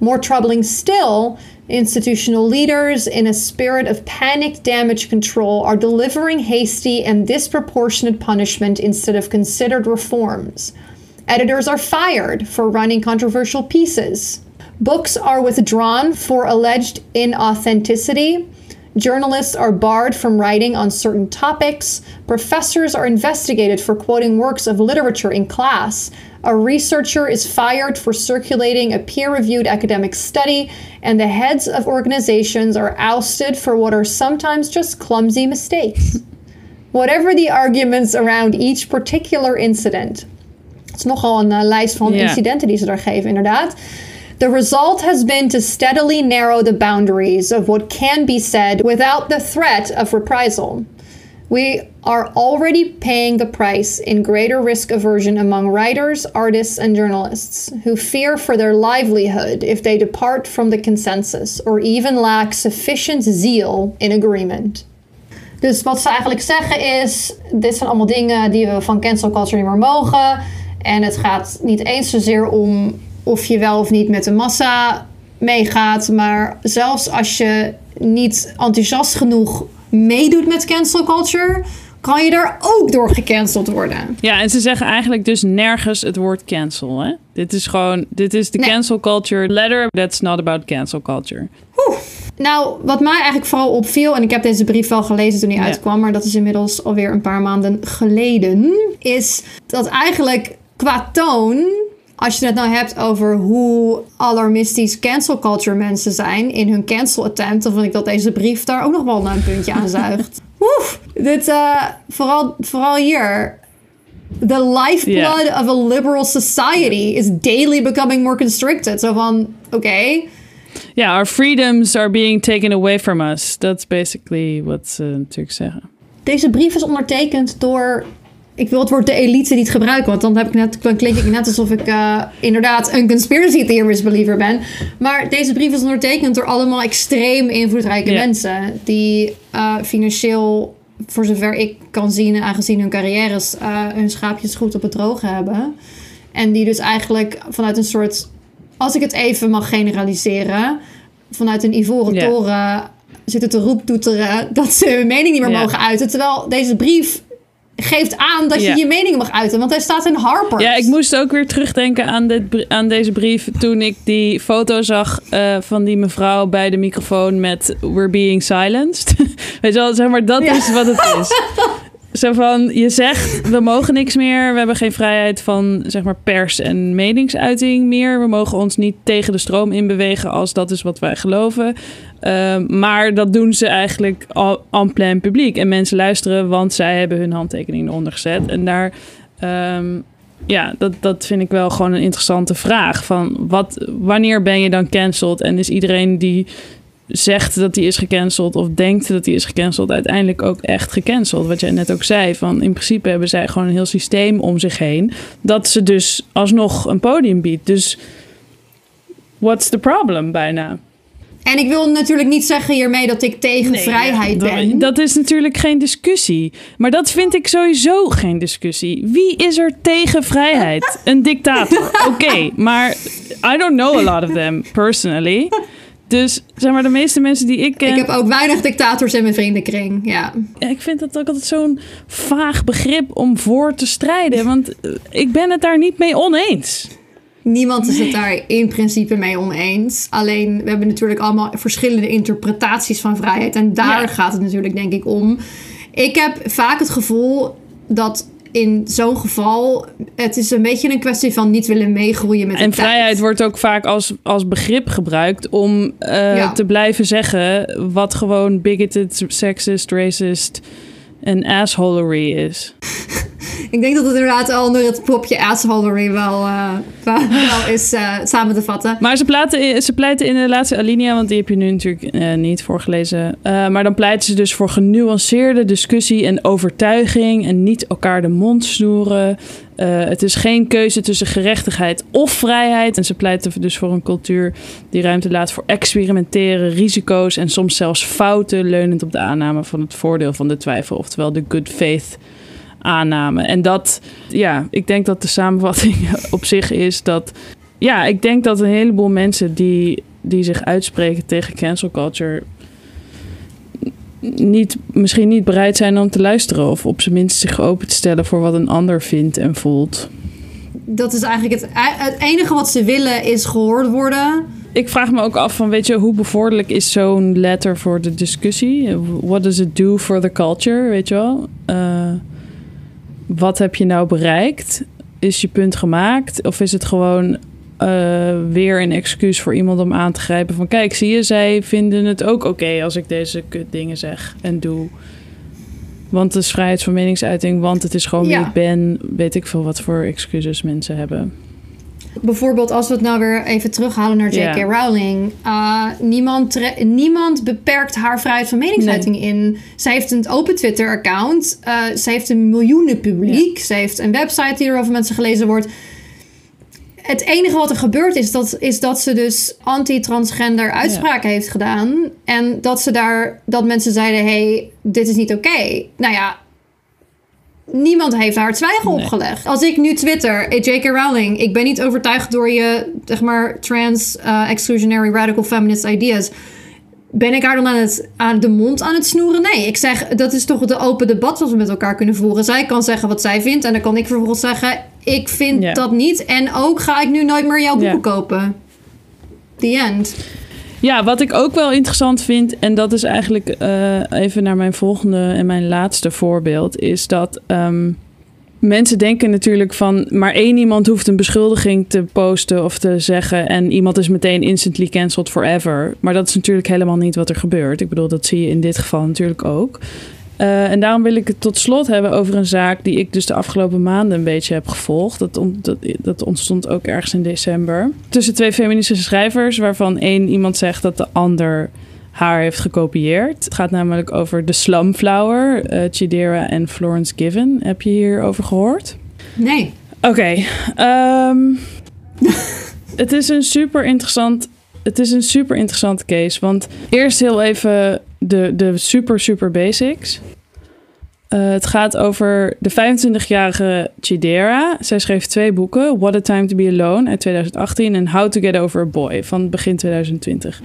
S2: More troubling still, institutional leaders, in a spirit of panic damage control, are delivering hasty and disproportionate punishment instead of considered reforms. Editors are fired for running controversial pieces. Books are withdrawn for alleged inauthenticity. Journalists are barred from writing on certain topics. Professors are investigated for quoting works of literature in class. A researcher is fired for circulating a peer reviewed academic study. And the heads of organizations are ousted for what are sometimes just clumsy mistakes. Whatever the arguments around each particular incident. Het is nogal een uh, lijst van
S1: Ja.
S2: incidenten die ze daar geven, inderdaad. The result has been to steadily narrow the boundaries of what can be said without the threat of reprisal. We are already paying the price in greater risk aversion among writers, artists, and journalists who fear for their livelihood if they depart from the consensus or even lack sufficient zeal in agreement. Dus wat ze eigenlijk zeggen is: dit zijn allemaal dingen die we van cancel culture niet meer mogen. En het gaat niet eens zozeer om of je wel of niet met de massa meegaat. Maar zelfs als je niet enthousiast genoeg meedoet met cancel culture, kan je daar ook door gecanceld worden.
S1: Ja, en ze zeggen eigenlijk dus nergens het woord cancel. Hè? Dit is gewoon, dit is de
S2: Nee.
S1: cancel culture letter. That's not about cancel culture.
S2: Nou, wat mij eigenlijk vooral opviel, en ik heb deze brief wel gelezen toen hij
S1: Ja.
S2: uitkwam, maar dat is inmiddels alweer een paar maanden geleden, is dat eigenlijk qua toon, als je het nou hebt over hoe alarmistisch cancel culture mensen zijn in hun cancel attempt, dan vind ik dat deze brief daar ook nog wel een puntje aan zuigt. <laughs> Oef, dit, eh, vooral, vooral hier. The lifeblood of a liberal society is daily becoming more constricted. Zo van, oké,
S1: Ja, our freedoms are being taken away from us. That's basically wat ze natuurlijk zeggen.
S2: Deze brief is ondertekend door. Ik wil het woord de elite niet gebruiken, want dan, heb ik net, dan klink ik net alsof ik eh, inderdaad een conspiracy theorist believer ben. Maar deze brief is ondertekend door allemaal extreem invloedrijke mensen. Die eh, financieel, voor zover ik kan zien, aangezien hun carrières eh, hun schaapjes goed op het droge hebben. En die dus eigenlijk vanuit een soort, als ik het even mag generaliseren, vanuit een ivoren
S1: Ja.
S2: toren zitten te roeptoeteren dat ze hun mening niet meer mogen uiten. Terwijl deze brief geeft aan dat je
S1: Ja.
S2: je mening mag uiten, want hij staat in Harper.
S1: Ja, ik moest ook weer terugdenken aan, dit, aan deze brief toen ik die foto zag eh, van die mevrouw bij de microfoon met We're being silenced. <laughs> Weet je wel, zeg maar, dat
S2: Ja.
S1: is wat het is. <laughs> Zo van, je zegt, we mogen niks meer. We hebben geen vrijheid van, zeg maar, pers- en meningsuiting meer. We mogen ons niet tegen de stroom inbewegen als dat is wat wij geloven. Ehm, maar dat doen ze eigenlijk al en plein publiek. En mensen luisteren, want zij hebben hun handtekening eronder gezet. En daar, ehm, ja, dat, dat vind ik wel gewoon een interessante vraag. Van wat, wanneer ben je dan cancelled? En is iedereen die zegt dat hij is gecanceld of denkt dat hij is gecanceld, uiteindelijk ook echt gecanceld. Wat jij net ook zei, van in principe hebben zij gewoon een heel systeem om zich heen, dat ze dus alsnog een podium biedt. Dus what's the problem bijna?
S2: En ik wil natuurlijk niet zeggen hiermee dat ik tegen vrijheid ben.
S1: Dat is natuurlijk geen discussie. Maar dat vind ik sowieso geen discussie. Wie is er tegen vrijheid? <laughs> Een dictator. Oké, maar I don't know a lot of them personally. Dus zeg maar, de meeste mensen die ik ken.
S2: ik heb ook weinig dictators in mijn vriendenkring. Ja.
S1: Ja, ik vind dat ook altijd zo'n vaag begrip om voor te strijden. Want eh, ik ben het daar niet mee oneens.
S2: Niemand is het daar in principe mee oneens. Alleen we hebben natuurlijk allemaal verschillende interpretaties van vrijheid. En daar
S1: Ja.
S2: gaat het natuurlijk, denk ik, om. Ik heb vaak het gevoel dat in zo'n geval, het is een beetje een kwestie van niet willen meegroeien met de
S1: En
S2: tijd.
S1: vrijheid wordt ook vaak als, als begrip gebruikt om eh,
S2: Ja.
S1: te blijven zeggen wat gewoon bigoted, sexist, racist en assholery is. <laughs>
S2: Ik denk dat het inderdaad al onder het propje assholery wel, eh, wel, wel is eh, samen te vatten.
S1: Maar ze, platen, ze pleiten in de laatste alinea, want die heb je nu natuurlijk eh, niet voorgelezen. Maar dan pleiten ze dus voor genuanceerde discussie en overtuiging en niet elkaar de mond snoeren. Het is geen keuze tussen gerechtigheid of vrijheid. En ze pleiten dus voor een cultuur die ruimte laat voor experimenteren, risico's en soms zelfs fouten, leunend op de aanname van het voordeel van de twijfel, oftewel de good faith aanname. En dat, ja, ik denk dat de samenvatting <laughs> op zich is dat ja, ik denk dat een heleboel mensen die, die zich uitspreken tegen cancel culture. Niet, misschien niet bereid zijn om te luisteren. Of op zijn minst zich open te stellen voor wat een ander vindt en voelt.
S2: Dat is eigenlijk het, het enige wat ze willen is gehoord worden.
S1: Ik vraag me ook af van, weet je, hoe bevorderlijk is zo'n letter voor de discussie? What does it do for the culture, weet je wel? Eh, wat heb je nou bereikt? Is je punt gemaakt? Of is het gewoon eh, weer een excuus voor iemand om aan te grijpen van... kijk, zie je, zij vinden het ook oké als ik deze kut dingen zeg en doe. Want het is vrijheid van meningsuiting, want het is gewoon wie
S2: Ja.
S1: ik ben. Weet ik veel wat voor excuses mensen hebben.
S2: Bijvoorbeeld als we het nou weer even terughalen naar J.K. Rowling. Uh, niemand, niemand beperkt haar vrijheid van meningsuiting in. Zij heeft een open Twitter-account. Uh, zij heeft een miljoenen publiek. Zij heeft een website die er over mensen gelezen wordt. Het enige wat er gebeurd is, dat, is dat ze dus anti-transgender uitspraken heeft gedaan. En dat ze daar, dat mensen zeiden, hey, dit is niet oké. Nou ja, niemand heeft haar twijfel
S1: Nee.
S2: opgelegd. Als ik nu twitter, hey, J.K. Rowling, ik ben niet overtuigd door je, zeg maar, trans, uh, exclusionary, radical feminist ideas. Ben ik haar dan aan, het, aan de mond aan het snoeren? Nee, ik zeg, dat is toch de open debat wat we met elkaar kunnen voeren. Zij kan zeggen wat zij vindt en dan kan ik vervolgens zeggen, ik vind dat niet. En ook ga ik nu nooit meer jouw boeken kopen. The end.
S1: Ja, wat ik ook wel interessant vind, en dat is eigenlijk eh, even naar mijn volgende en mijn laatste voorbeeld, is dat ehm, mensen denken natuurlijk van, maar één iemand hoeft een beschuldiging te posten of te zeggen en iemand is meteen instantly cancelled forever. Maar dat is natuurlijk helemaal niet wat er gebeurt. Ik bedoel, dat zie je in dit geval natuurlijk ook. Eh, en daarom wil ik het tot slot hebben over een zaak die ik dus de afgelopen maanden een beetje heb gevolgd. Dat, on- dat, dat ontstond ook ergens in december. Tussen twee feministische schrijvers, waarvan één iemand zegt dat de ander haar heeft gekopieerd. Het gaat namelijk over de Slumflower, eh Chidera en Florence Given. Heb je hierover gehoord?
S2: Nee.
S1: Oké. ehm, <laughs> het is een super interessant. Het is een super interessante case. Want eerst heel even de, de super, super basics. Eh, het gaat over de 25-jarige Chidera. Zij schreef twee boeken: What a Time to Be Alone uit 2018 en How to Get Over a Boy van begin 2020.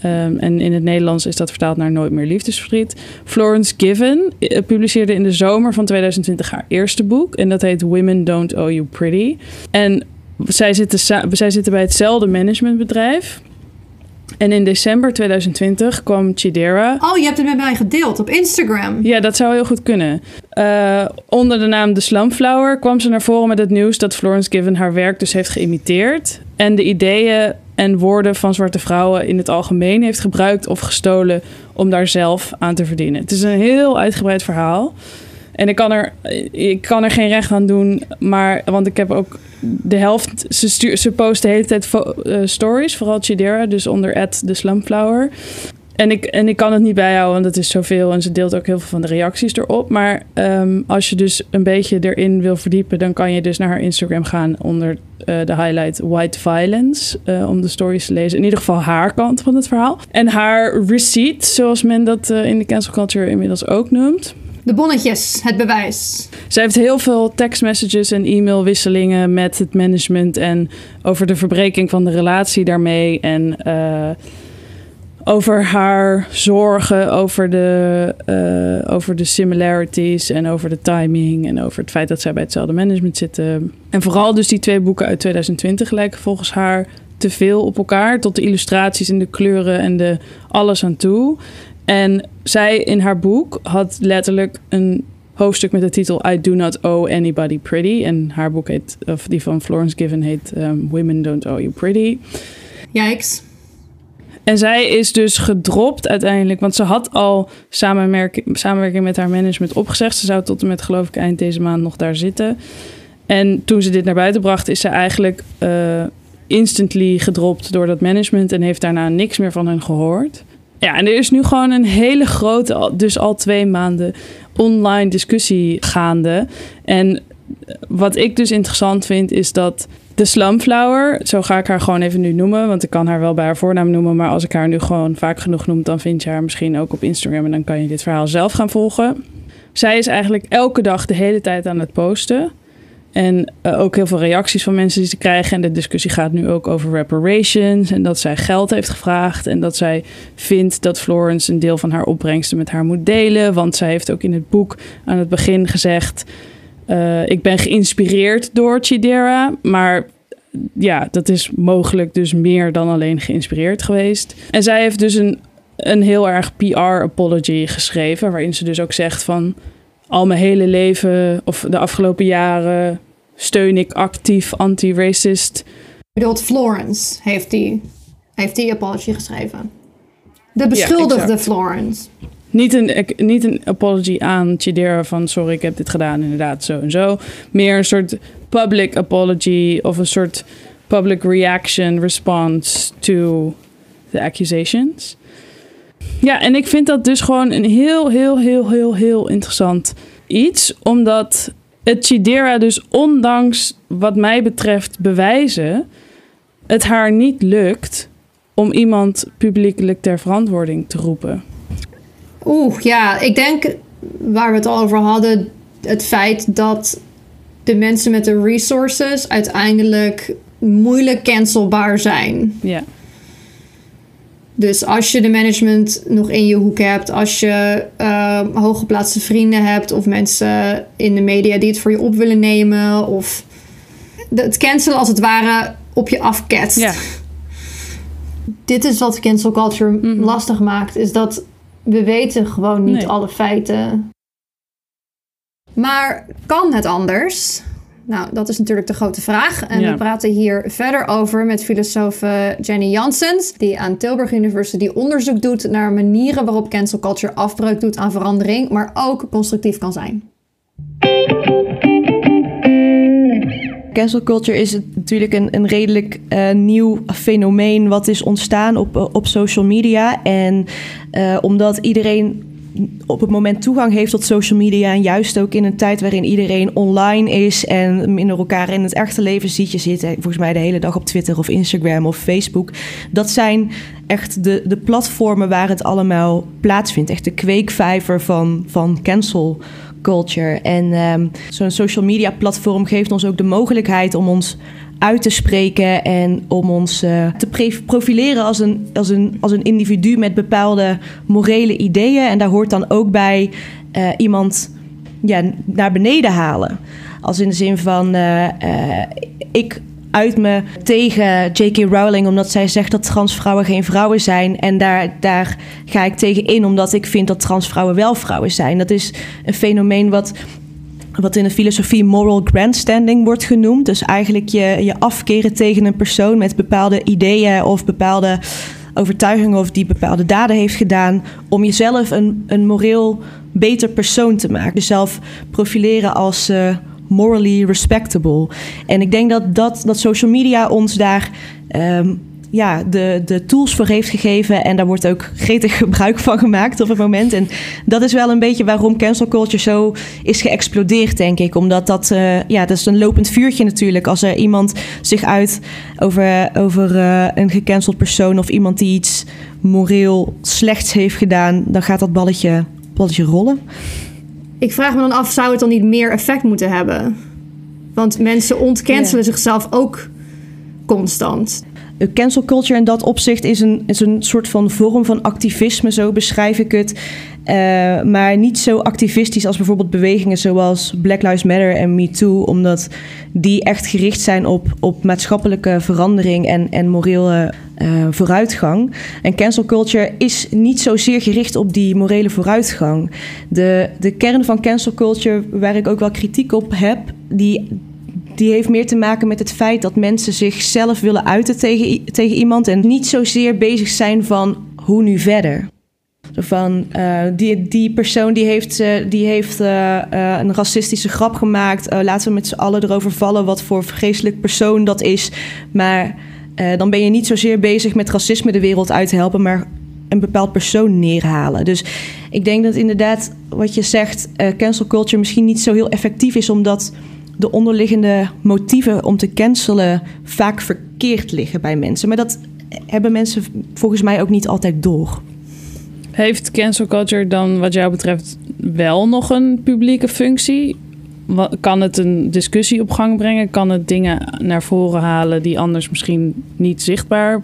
S1: Ehm, en in het Nederlands is dat vertaald naar Nooit meer liefdesverdriet. Florence Given eh, publiceerde in de zomer van 2020 haar eerste boek. En dat heet Women Don't Owe You Pretty. En zij zitten, zij zitten bij hetzelfde managementbedrijf. En in december 2020 kwam Chidera
S2: Oh, je hebt het met mij gedeeld op Instagram.
S1: ja, dat zou heel goed kunnen. Eh, onder de naam The Slumflower kwam ze naar voren met het nieuws dat Florence Given haar werk dus heeft geïmiteerd. En de ideeën en woorden van zwarte vrouwen in het algemeen heeft gebruikt of gestolen om daar zelf aan te verdienen. Het is een heel uitgebreid verhaal. En ik kan er, ik kan er geen recht aan doen, maar want ik heb ook de helft. Ze, stuur, ze post de hele tijd eh, stories, vooral Chidera, dus onder the Slumflower. En ik, en ik kan het niet bijhouden, want het is zoveel. En ze deelt ook heel veel van de reacties erop. Maar ehm, als je dus een beetje erin wil verdiepen, dan kan je dus naar haar Instagram gaan onder eh, de highlight White Violence. eh, om de stories te lezen. In ieder geval haar kant van het verhaal. En haar receipt, zoals men dat in de cancel culture inmiddels ook noemt.
S2: De bonnetjes, het bewijs.
S1: Zij heeft heel veel tekstmessages en e-mailwisselingen met het management en over de verbreking van de relatie daarmee en eh, over haar zorgen over de, eh, over de similarities en over de timing en over het feit dat zij bij hetzelfde management zitten. En vooral dus die twee boeken uit 2020 lijken volgens haar te veel op elkaar, tot de illustraties en de kleuren en de alles aan toe. En zij in haar boek had letterlijk een hoofdstuk met de titel I Do Not Owe Anybody Pretty. En haar boek heet, of die van Florence Given heet um, Women Don't Owe You Pretty.
S2: Yikes.
S1: En zij is dus gedropt uiteindelijk, want ze had al samenwerking met haar management opgezegd. Ze zou tot en met, geloof ik, eind deze maand nog daar zitten. En toen ze dit naar buiten bracht, is ze eigenlijk uh, instantly gedropt door dat management en heeft daarna niks meer van hen gehoord. Ja, en er is nu gewoon een hele grote, dus al twee maanden online discussie gaande. En wat ik dus interessant vind, is dat de Slumflower, zo ga ik haar gewoon even nu noemen, want ik kan haar wel bij haar voornaam noemen, maar als ik haar nu gewoon vaak genoeg noem, dan vind je haar misschien ook op Instagram en dan kan je dit verhaal zelf gaan volgen. Zij is eigenlijk elke dag de hele tijd aan het posten. En uh, ook heel veel reacties van mensen die ze krijgen. En de discussie gaat nu ook over reparations. En dat zij geld heeft gevraagd. En dat zij vindt dat Florence een deel van haar opbrengsten met haar moet delen. Want zij heeft ook in het boek aan het begin gezegd: uh, Ik ben geïnspireerd door Chidera. Maar ja, dat is mogelijk dus meer dan alleen geïnspireerd geweest. En zij heeft dus een, een heel erg PR-apology geschreven. Waarin ze dus ook zegt van al mijn hele leven of de afgelopen jaren steun ik actief anti-racist.
S2: bedoelt Florence heeft die, heeft die apology geschreven. De beschuldigde Florence.
S1: Niet een, niet een apology aan Chidera van sorry, ik heb dit gedaan, inderdaad, zo en zo. Meer een soort public apology of een soort public reaction response to the accusations. Ja, en ik vind dat dus gewoon een heel, heel, heel, heel, heel interessant iets. Omdat het Chidera dus ondanks wat mij betreft bewijzen... het haar niet lukt om iemand publiekelijk ter verantwoording te roepen.
S2: Oeh, ja, ik denk waar we het al over hadden... het feit dat de mensen met de resources uiteindelijk moeilijk cancelbaar zijn.
S1: Ja.
S2: Dus als je de management nog in je hoek hebt, als je uh, hooggeplaatste vrienden hebt of mensen in de media die het voor je op willen nemen, of het cancelen als het ware op je afketst.
S1: Ja.
S2: Dit is wat cancel culture mhm. lastig maakt, is dat we weten gewoon niet alle feiten. Maar kan het anders? Nou, dat is natuurlijk de grote vraag. En we praten hier verder over met filosoof Jenny Janssens, die aan Tilburg University onderzoek doet naar manieren waarop cancel culture afbreuk doet aan verandering, maar ook constructief kan zijn.
S3: Cancel culture is natuurlijk een, een redelijk uh, nieuw fenomeen wat is ontstaan op, op social media. En uh, omdat iedereen op het moment toegang heeft tot social media. En juist ook in een tijd waarin iedereen online is en minder elkaar in het echte leven ziet. Je zit volgens mij de hele dag op Twitter of Instagram of Facebook. Dat zijn echt de, de platformen waar het allemaal plaatsvindt. Echt de kweekvijver van, van cancel culture. En um, zo'n social media platform geeft ons ook de mogelijkheid om ons uit te spreken en om ons uh, te profileren als een, als, een, als een individu met bepaalde morele ideeën. En daar hoort dan ook bij uh, iemand ja, naar beneden halen. Als in de zin van uh, ik uit me tegen J.K. Rowling omdat zij zegt dat transvrouwen geen vrouwen zijn. En daar, daar ga ik tegen in omdat ik vind dat transvrouwen wel vrouwen zijn. Dat is een fenomeen wat wat in de filosofie moral grandstanding wordt genoemd. Dus eigenlijk je, je afkeren tegen een persoon met bepaalde ideeën of bepaalde overtuigingen of die bepaalde daden heeft gedaan. om jezelf een, een moreel beter persoon te maken. Jezelf profileren als uh, morally respectable. En ik denk dat, dat, dat social media ons daar. Um, ja, de, de tools voor heeft gegeven. En daar wordt ook gretig <laughs> gebruik van gemaakt op het moment. En dat is wel een beetje waarom cancel culture zo is geëxplodeerd, denk ik. Omdat dat, uh, ja, dat is een lopend vuurtje natuurlijk. Als er iemand zich uit over, over uh, een gecanceld persoon of iemand die iets moreel slechts heeft gedaan, dan gaat dat balletje, balletje rollen.
S2: Ik vraag me dan af, zou het dan niet meer effect moeten hebben? Want mensen ontcancelen zichzelf ook constant
S3: cancel culture in dat opzicht is een, is een soort van vorm van activisme, zo beschrijf ik het. Uh, maar niet zo activistisch als bijvoorbeeld bewegingen zoals Black Lives Matter en Me Too, omdat die echt gericht zijn op, op maatschappelijke verandering en, en morele uh, vooruitgang. En cancel culture is niet zozeer gericht op die morele vooruitgang. De, de kern van cancel culture, waar ik ook wel kritiek op heb, die, die heeft meer te maken met het feit dat mensen zichzelf willen uiten tegen, tegen iemand en niet zozeer bezig zijn van hoe nu verder. Van uh, die, die persoon die heeft, uh, die heeft uh, een racistische grap gemaakt. laten we met z'n allen erover vallen wat voor vreselijk persoon dat is. Maar dan ben je niet zozeer bezig met racisme de wereld uit te helpen, maar een bepaald persoon neerhalen. Dus ik denk dat inderdaad wat je zegt, cancel culture misschien niet zo heel effectief is, omdat de onderliggende motieven om te cancelen vaak verkeerd liggen bij mensen. Maar dat hebben mensen volgens mij ook niet altijd door.
S1: Heeft cancel culture dan wat jou betreft wel nog een publieke functie? Kan het een discussie op gang brengen? Kan het dingen naar voren halen die anders misschien niet zichtbaar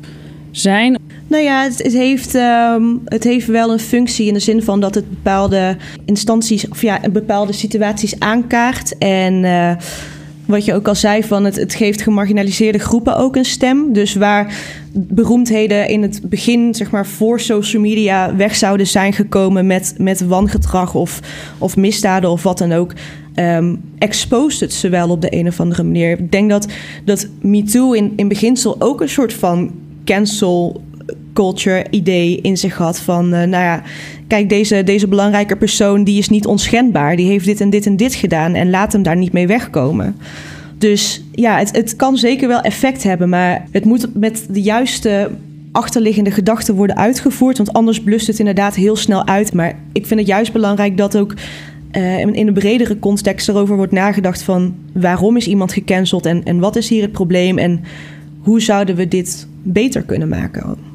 S1: zijn?
S3: Nou ja, het, heeft, ehm, het heeft wel een functie in de zin van dat het bepaalde instanties of ja, bepaalde situaties aankaart. En uh, wat je ook al zei, van het, het geeft gemarginaliseerde groepen ook een stem. Dus waar beroemdheden in het begin, zeg maar voor social media, weg zouden zijn gekomen met, met wangedrag of, of misdaden of wat dan ook. Um, exposed het ze wel op de een of andere manier. Ik denk dat, dat MeToo in, in beginsel ook een soort van cancel culture idee in zich had. Van, uh, nou ja, kijk, deze, deze belangrijke persoon die is niet onschendbaar. Die heeft dit en dit en dit gedaan en laat hem daar niet mee wegkomen. Dus ja, het, het kan zeker wel effect hebben, maar het moet met de juiste achterliggende gedachten worden uitgevoerd. Want anders blust het inderdaad heel snel uit. Maar ik vind het juist belangrijk dat ook uh, in een bredere context erover wordt nagedacht van waarom is iemand gecanceld en, en wat is hier het probleem en hoe zouden we dit beter kunnen maken.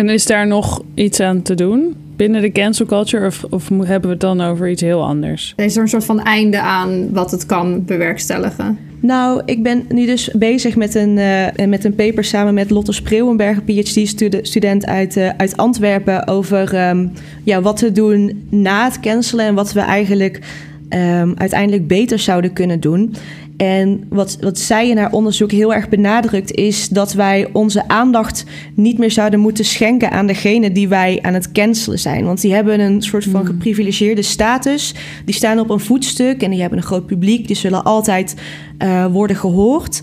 S1: En is daar nog iets aan te doen binnen de cancel culture? Of, of hebben we het dan over iets heel anders?
S2: Is er een soort van einde aan wat het kan bewerkstelligen?
S3: Nou, ik ben nu dus bezig met een, uh, met een paper samen met Lotte Spreeuwenberg, een PhD-student uit, uh, uit Antwerpen, over um, ja, wat we doen na het cancelen en wat we eigenlijk um, uiteindelijk beter zouden kunnen doen. En wat, wat zij in haar onderzoek heel erg benadrukt, is dat wij onze aandacht niet meer zouden moeten schenken aan degene die wij aan het cancelen zijn. Want die hebben een soort van hmm. geprivilegeerde status. Die staan op een voetstuk en die hebben een groot publiek. Die zullen altijd uh, worden gehoord.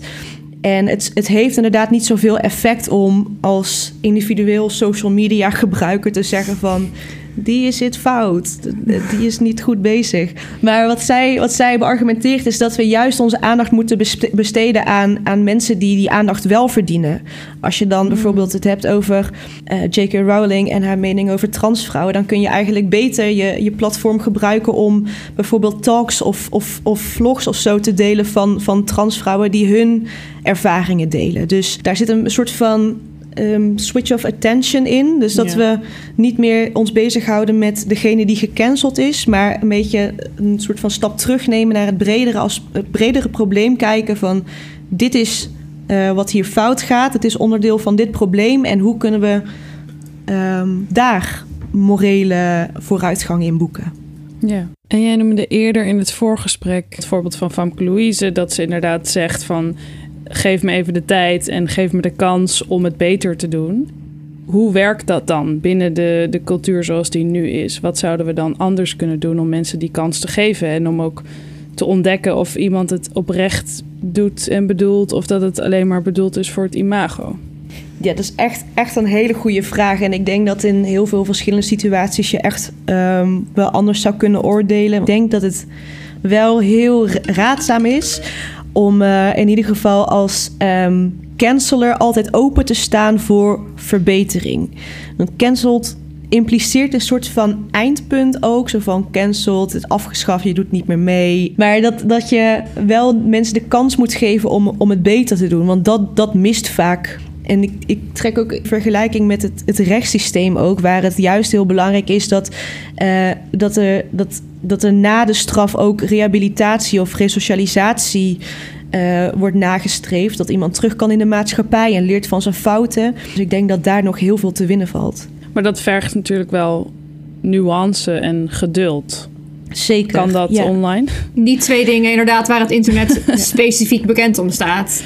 S3: En het, het heeft inderdaad niet zoveel effect om als individueel social media gebruiker te zeggen van die zit fout. Die is niet goed bezig. Maar wat zij, wat zij beargumenteert is dat we juist onze aandacht moeten besteden aan, aan mensen die die aandacht wel verdienen. Als je dan hmm. bijvoorbeeld het hebt over uh, eh, J.K. Rowling en haar mening over transvrouwen, dan kun je eigenlijk beter je, je platform gebruiken om bijvoorbeeld talks of, of, of vlogs of zo te delen van, van transvrouwen die hun ervaringen delen. Dus daar zit een soort van um, switch of attention in. Dus dat we niet meer ons bezighouden met degene die gecanceld is, maar een beetje een soort van stap terugnemen naar het bredere, als, het bredere probleem kijken van dit is uh, wat hier fout gaat, het is onderdeel van dit probleem en hoe kunnen we um, daar morele vooruitgang in boeken.
S1: Ja. En jij noemde eerder in het voorgesprek het voorbeeld van Famke Louise, dat ze inderdaad zegt van geef me even de tijd en geef me de kans om het beter te doen. Hoe werkt dat dan binnen de, de cultuur zoals die nu is? Wat zouden we dan anders kunnen doen om mensen die kans te geven en om ook te ontdekken of iemand het oprecht doet en bedoelt of dat het alleen maar bedoeld is voor het imago?
S3: Ja, dat is echt, echt een hele goede vraag. En ik denk dat in heel veel verschillende situaties je echt um, wel anders zou kunnen oordelen. Ik denk dat het wel heel raadzaam is om uh, in ieder geval als um, canceler altijd open te staan voor verbetering. Want cancelled impliceert een soort van eindpunt ook. Zo van cancelled, het afgeschaft, je doet niet meer mee. Maar dat, dat je wel mensen de kans moet geven om, om het beter te doen. Want dat, dat mist vaak en ik, ik, trek ook vergelijking met het, het rechtssysteem ook, waar het juist heel belangrijk is dat, uh, dat, er, dat, dat er na de straf ook rehabilitatie of resocialisatie uh, wordt nagestreefd. Dat iemand terug kan in de maatschappij en leert van zijn fouten. Dus ik denk dat daar nog heel veel te winnen valt.
S1: Maar dat vergt natuurlijk wel nuance en geduld.
S3: Zeker.
S1: Kan dat
S3: ja.
S1: online?
S2: Die twee dingen inderdaad waar het internet <laughs> specifiek bekend om staat.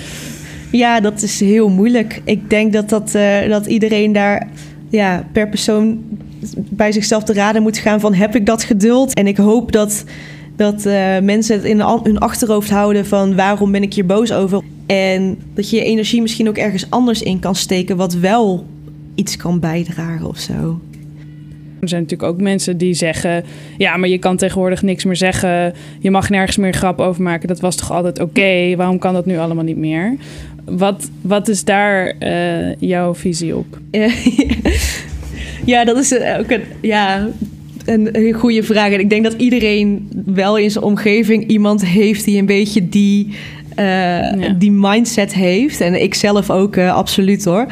S3: Ja, dat is heel moeilijk. Ik denk dat, dat, eh, dat iedereen daar ja, per persoon bij zichzelf te raden moet gaan van heb ik dat geduld? En ik hoop dat, dat eh, mensen het in hun achterhoofd houden van waarom ben ik hier boos over? En dat je je energie misschien ook ergens anders in kan steken wat wel iets kan bijdragen of zo.
S1: Er zijn natuurlijk ook mensen die zeggen: ja, maar je kan tegenwoordig niks meer zeggen. Je mag nergens meer grap over maken. Dat was toch altijd oké? Waarom kan dat nu allemaal niet meer? Wat, wat is daar uh, jouw visie op? <laughs>
S3: ja, dat is ook een, ja, een, een goede vraag. En ik denk dat iedereen wel in zijn omgeving iemand heeft die een beetje die, uh, ja. die mindset heeft. En ik zelf ook uh, absoluut hoor.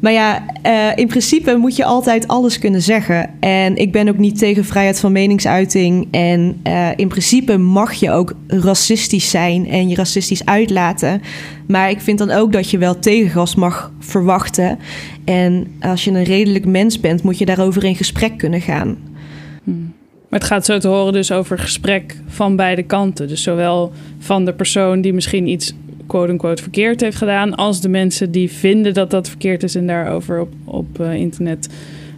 S3: Maar ja, uh, in principe moet je altijd alles kunnen zeggen. En ik ben ook niet tegen vrijheid van meningsuiting. En uh, in principe mag je ook racistisch zijn en je racistisch uitlaten. Maar ik vind dan ook dat je wel tegengas mag verwachten. En als je een redelijk mens bent, moet je daarover in gesprek kunnen gaan.
S1: Hmm. Maar het gaat zo te horen dus over gesprek van beide kanten. Dus zowel van de persoon die misschien iets quote-unquote verkeerd heeft gedaan, als de mensen die vinden dat dat verkeerd is en daarover op, op uh, internet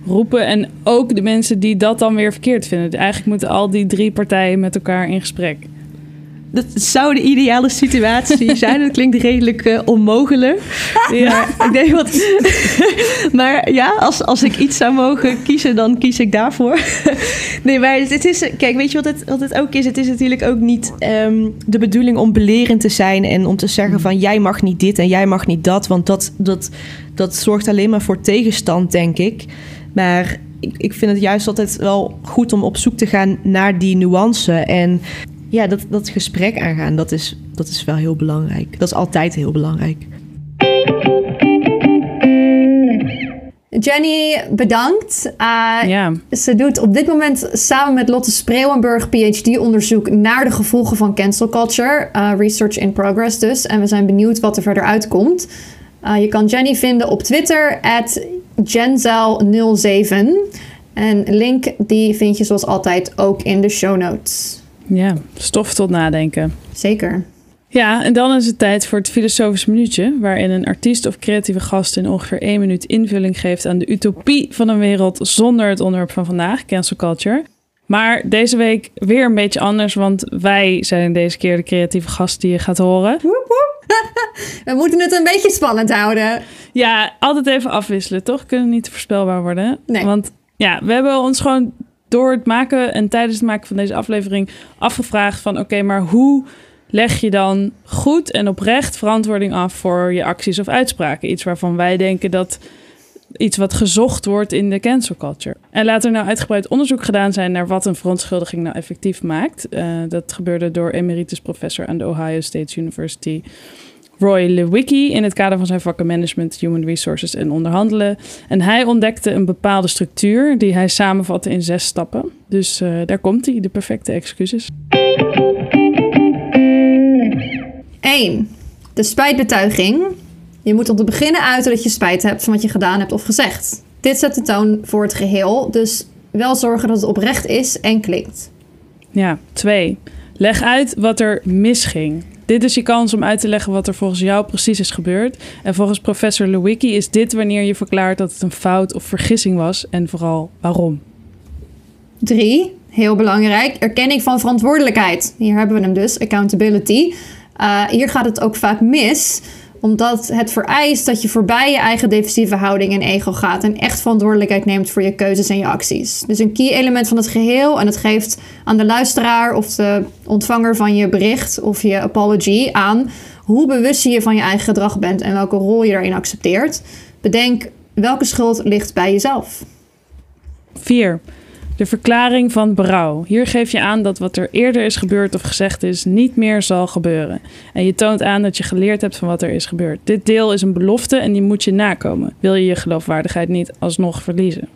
S1: roepen. En ook de mensen die dat dan weer verkeerd vinden. Eigenlijk moeten al die drie partijen met elkaar in gesprek.
S3: Dat zou de ideale situatie <laughs> zijn. Dat klinkt redelijk uh, onmogelijk. Ja. Maar, ik denk wat... <laughs> maar ja, als, als ik iets zou mogen kiezen, dan kies ik daarvoor. <laughs> nee, maar het is... Kijk, weet je wat het, wat het ook is? Het is natuurlijk ook niet um, de bedoeling om belerend te zijn... en om te zeggen van jij mag niet dit en jij mag niet dat. Want dat, dat, dat zorgt alleen maar voor tegenstand, denk ik. Maar ik, ik vind het juist altijd wel goed om op zoek te gaan naar die nuance. En ja, dat, dat gesprek aangaan, dat is, dat is wel heel belangrijk. Dat is altijd heel belangrijk.
S2: Jenny, bedankt. Uh,
S1: ja.
S2: Ze doet op dit moment samen met Lotte Spreeuwenburg PhD-onderzoek naar de gevolgen van cancel culture. Uh, research in progress dus. En we zijn benieuwd wat er verder uitkomt. Uh, je kan Jenny vinden op Twitter, at Genzel07. En link die vind je zoals altijd ook in de show notes.
S1: Ja, stof tot nadenken.
S2: Zeker.
S1: Ja, en dan is het tijd voor het filosofisch minuutje, waarin een artiest of creatieve gast in ongeveer één minuut invulling geeft aan de utopie van een wereld zonder het onderwerp van vandaag, cancel culture. Maar deze week weer een beetje anders, want wij zijn deze keer de creatieve gast die je gaat horen.
S2: Woep, woep. <laughs> We moeten het een beetje spannend houden.
S1: Ja, altijd even afwisselen, toch? Kunnen niet te voorspelbaar worden.
S2: Nee.
S1: Want ja, we hebben ons gewoon door het maken en tijdens het maken van deze aflevering afgevraagd van oké, maar hoe leg je dan goed en oprecht verantwoording af voor je acties of uitspraken? Iets waarvan wij denken dat iets wat gezocht wordt in de cancel culture. En laat er nou uitgebreid onderzoek gedaan zijn naar wat een verontschuldiging nou effectief maakt. Uh, dat gebeurde door emeritus professor aan de Ohio State University. Roy Lewicki in het kader van zijn vakken Management, Human Resources en Onderhandelen. En hij ontdekte een bepaalde structuur die hij samenvatte in zes stappen. Dus uh, daar komt hij, de perfecte excuses.
S2: 1. De spijtbetuiging. Je moet om te beginnen uiten dat je spijt hebt van wat je gedaan hebt of gezegd. Dit zet de toon voor het geheel, dus wel zorgen dat het oprecht is en klinkt.
S1: Ja, 2. Leg uit wat er misging. Dit is je kans om uit te leggen wat er volgens jou precies is gebeurd. En volgens professor Lewicki is dit wanneer je verklaart dat het een fout of vergissing was en vooral waarom.
S2: 3. Heel belangrijk, erkenning van verantwoordelijkheid. Hier hebben we hem dus, accountability. Uh, hier gaat het ook vaak mis, omdat het vereist dat je voorbij je eigen defensieve houding en ego gaat en echt verantwoordelijkheid neemt voor je keuzes en je acties. Dus een key element van het geheel en het geeft aan de luisteraar of de ontvanger van je bericht of je apology aan hoe bewust je van je eigen gedrag bent en welke rol je daarin accepteert. Bedenk welke schuld ligt bij jezelf.
S1: 4. De verklaring van berouw. Hier geef je aan dat wat er eerder is gebeurd of gezegd is, niet meer zal gebeuren. En je toont aan dat je geleerd hebt van wat er is gebeurd. Dit deel is een belofte en die moet je nakomen. Wil je je geloofwaardigheid niet alsnog verliezen?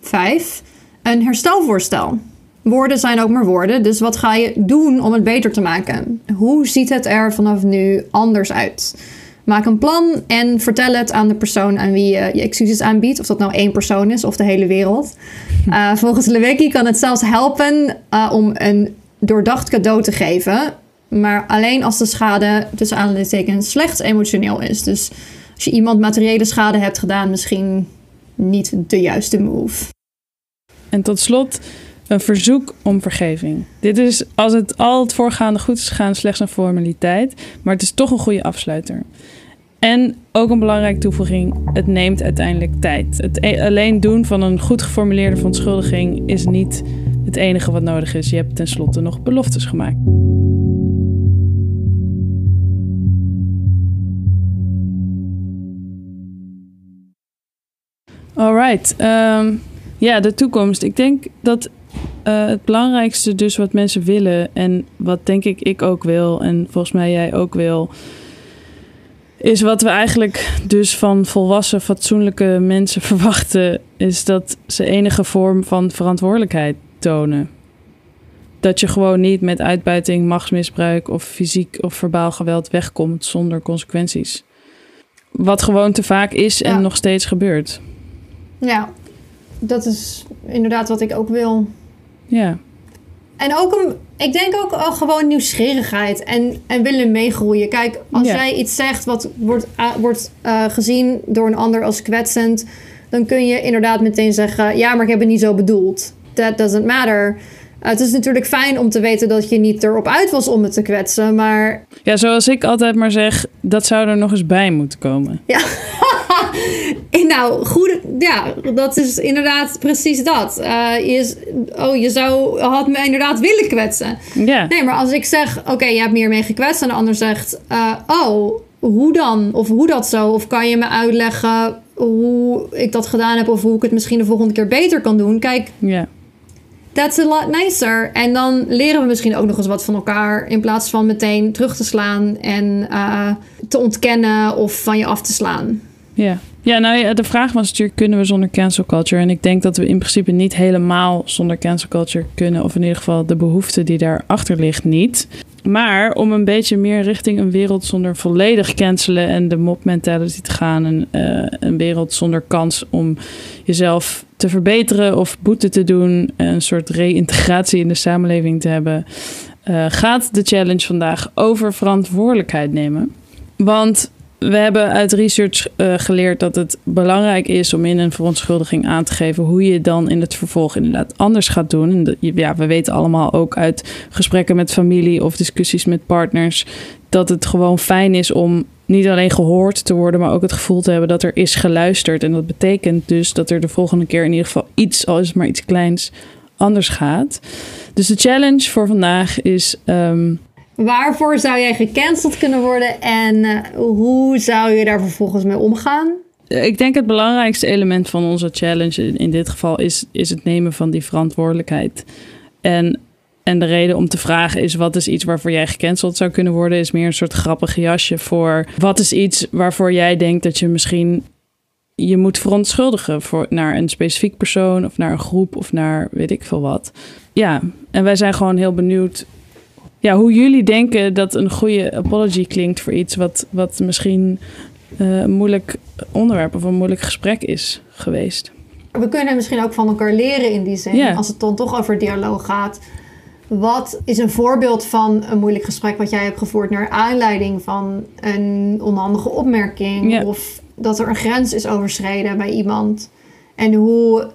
S2: 5. Een herstelvoorstel. Woorden zijn ook maar woorden, dus wat ga je doen om het beter te maken? Hoe ziet het er vanaf nu anders uit? Maak een plan en vertel het aan de persoon aan wie je je excuses aanbiedt. Of dat nou één persoon is of de hele wereld. Uh, <laughs> volgens Lewicki kan het zelfs helpen uh, om een doordacht cadeau te geven. Maar alleen als de schade tussen aanhalingstekens slechts emotioneel is. Dus als je iemand materiële schade hebt gedaan, misschien niet de juiste move.
S1: En tot slot een verzoek om vergeving. Dit is, als het al het voorgaande goed is gegaan, slechts een formaliteit. Maar het is toch een goede afsluiter. En ook een belangrijke toevoeging: het neemt uiteindelijk tijd. Het e- alleen doen van een goed geformuleerde verontschuldiging is niet het enige wat nodig is. Je hebt tenslotte nog beloftes gemaakt. Alright. Um, ja, de toekomst. Ik denk dat uh, het belangrijkste dus wat mensen willen en wat denk ik ik ook wil en volgens mij jij ook wil, is wat we eigenlijk dus van volwassen, fatsoenlijke mensen <laughs> verwachten, is dat ze enige vorm van verantwoordelijkheid tonen. Dat je gewoon niet met uitbuiting, machtsmisbruik of fysiek of verbaal geweld wegkomt zonder consequenties. Wat gewoon te vaak is en ja. nog steeds gebeurt.
S2: Ja, dat is inderdaad wat ik ook wil.
S1: Ja.
S2: En ook een, ik denk ook al gewoon nieuwsgierigheid en, en willen meegroeien. Kijk, als
S1: Ja.
S2: jij iets zegt wat wordt, uh, wordt uh, gezien door een ander als kwetsend, dan kun je inderdaad meteen zeggen: Ja, maar ik heb het niet zo bedoeld. That doesn't matter. Uh, het is natuurlijk fijn om te weten dat je niet erop uit was om het te kwetsen, maar
S1: Ja, zoals ik altijd maar zeg, dat zou er nog eens bij moeten komen.
S2: ja. <laughs> nou, goed, ja, dat is inderdaad precies dat. Uh, je, oh, je zou, had me inderdaad willen kwetsen.
S1: Ja.
S2: Nee, maar als ik zeg, oké, okay, je hebt me hiermee gekwetst... en de ander zegt, uh, oh, hoe dan? Of hoe dat zo? Of kan je me uitleggen hoe ik dat gedaan heb... of hoe ik het misschien de volgende keer beter kan doen? Kijk,
S1: Ja.
S2: that's a lot nicer. En dan leren we misschien ook nog eens wat van elkaar... in plaats van meteen terug te slaan en uh, te ontkennen of van je af te slaan.
S1: Ja. Ja, nou ja, de vraag was natuurlijk, kunnen we zonder cancel culture? En ik denk dat we in principe niet helemaal zonder cancel culture kunnen. Of in ieder geval de behoefte die daarachter ligt niet. Maar om een beetje meer richting een wereld zonder volledig cancelen en de mob mentality te gaan. En uh, een wereld zonder kans om jezelf te verbeteren of boete te doen. Een soort reïntegratie in de samenleving te hebben. Uh, gaat de challenge vandaag over verantwoordelijkheid nemen. Want we hebben uit research uh, geleerd dat het belangrijk is om in een verontschuldiging aan te geven hoe je dan in het vervolg inderdaad anders gaat doen. En de, ja, we weten allemaal ook uit gesprekken met familie of discussies met partners dat het gewoon fijn is om niet alleen gehoord te worden, maar ook het gevoel te hebben dat er is geluisterd. En dat betekent dus dat er de volgende keer in ieder geval iets, al is het maar iets kleins, anders gaat. Dus de challenge voor vandaag is. Um,
S2: Waarvoor zou jij gecanceld kunnen worden en uh, hoe zou je daar vervolgens mee omgaan?
S1: Ik denk het belangrijkste element van onze challenge in, in dit geval is, is het nemen van die verantwoordelijkheid. En, en de reden om te vragen is: wat is iets waarvoor jij gecanceld zou kunnen worden? Is meer een soort grappig jasje voor wat is iets waarvoor jij denkt dat je misschien je moet verontschuldigen voor, naar een specifiek persoon of naar een groep of naar weet ik veel wat. Ja, en wij zijn gewoon heel benieuwd ja, hoe jullie denken dat een goede apology klinkt voor iets wat, wat misschien uh, een moeilijk onderwerp of een moeilijk gesprek is geweest.
S2: We kunnen misschien ook van elkaar leren in die zin, als het dan toch over dialoog gaat. Wat is een voorbeeld van een moeilijk gesprek wat jij hebt gevoerd naar aanleiding van een onhandige opmerking of dat er een grens is overschreden bij iemand? En hoe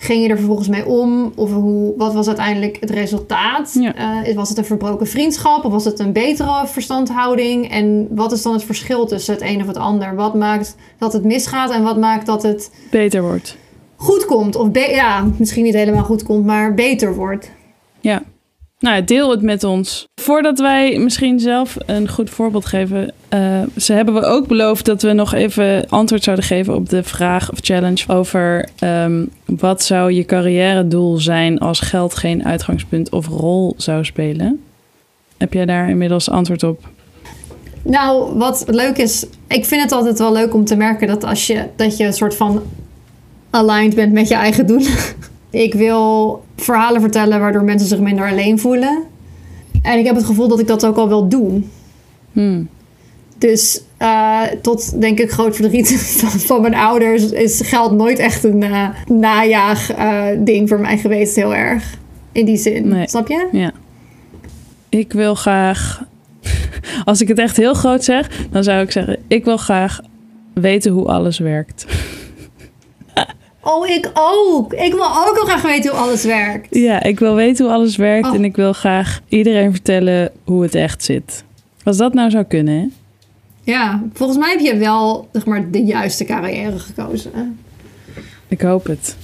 S2: ging je er vervolgens mee om? Of hoe, wat was uiteindelijk het resultaat?
S1: Ja.
S2: Uh, was het een verbroken vriendschap of was het een betere verstandhouding? En wat is dan het verschil tussen het een of het ander? Wat maakt dat het misgaat en wat maakt dat het
S1: Beter wordt.
S2: goed komt? Of ja, misschien niet helemaal goed komt, maar beter wordt.
S1: Ja. Nou, deel het met ons. Voordat wij misschien zelf een goed voorbeeld geven, uh, ze hebben we ook beloofd dat we nog even antwoord zouden geven op de vraag of challenge over um, wat zou je carrière doel zijn als geld geen uitgangspunt of rol zou spelen. Heb jij daar inmiddels antwoord op?
S2: Nou, wat leuk is, ik vind het altijd wel leuk om te merken dat als je, dat je een soort van aligned bent met je eigen doel. <laughs> ik wil verhalen vertellen waardoor mensen zich minder alleen voelen. En ik heb het gevoel dat ik dat ook al wel doe.
S1: Hmm.
S2: Dus uh, tot denk ik groot verdriet <laughs> van, van, mijn ouders is geld nooit echt een uh, najaag uh, ding voor mij geweest, heel erg. In die zin. Nee. Snap je?
S1: Ja. Ik wil graag, <laughs> als ik het echt heel groot zeg, dan zou ik zeggen: ik wil graag weten hoe alles werkt. <laughs>
S2: Oh, ik ook. Ik wil ook nog graag weten hoe alles werkt.
S1: Ja, ik wil weten hoe alles werkt oh. en ik wil graag iedereen vertellen hoe het echt zit. Als dat nou zou kunnen, hè?
S2: Ja, volgens mij heb je wel zeg maar, de juiste carrière gekozen.
S1: Ik hoop het.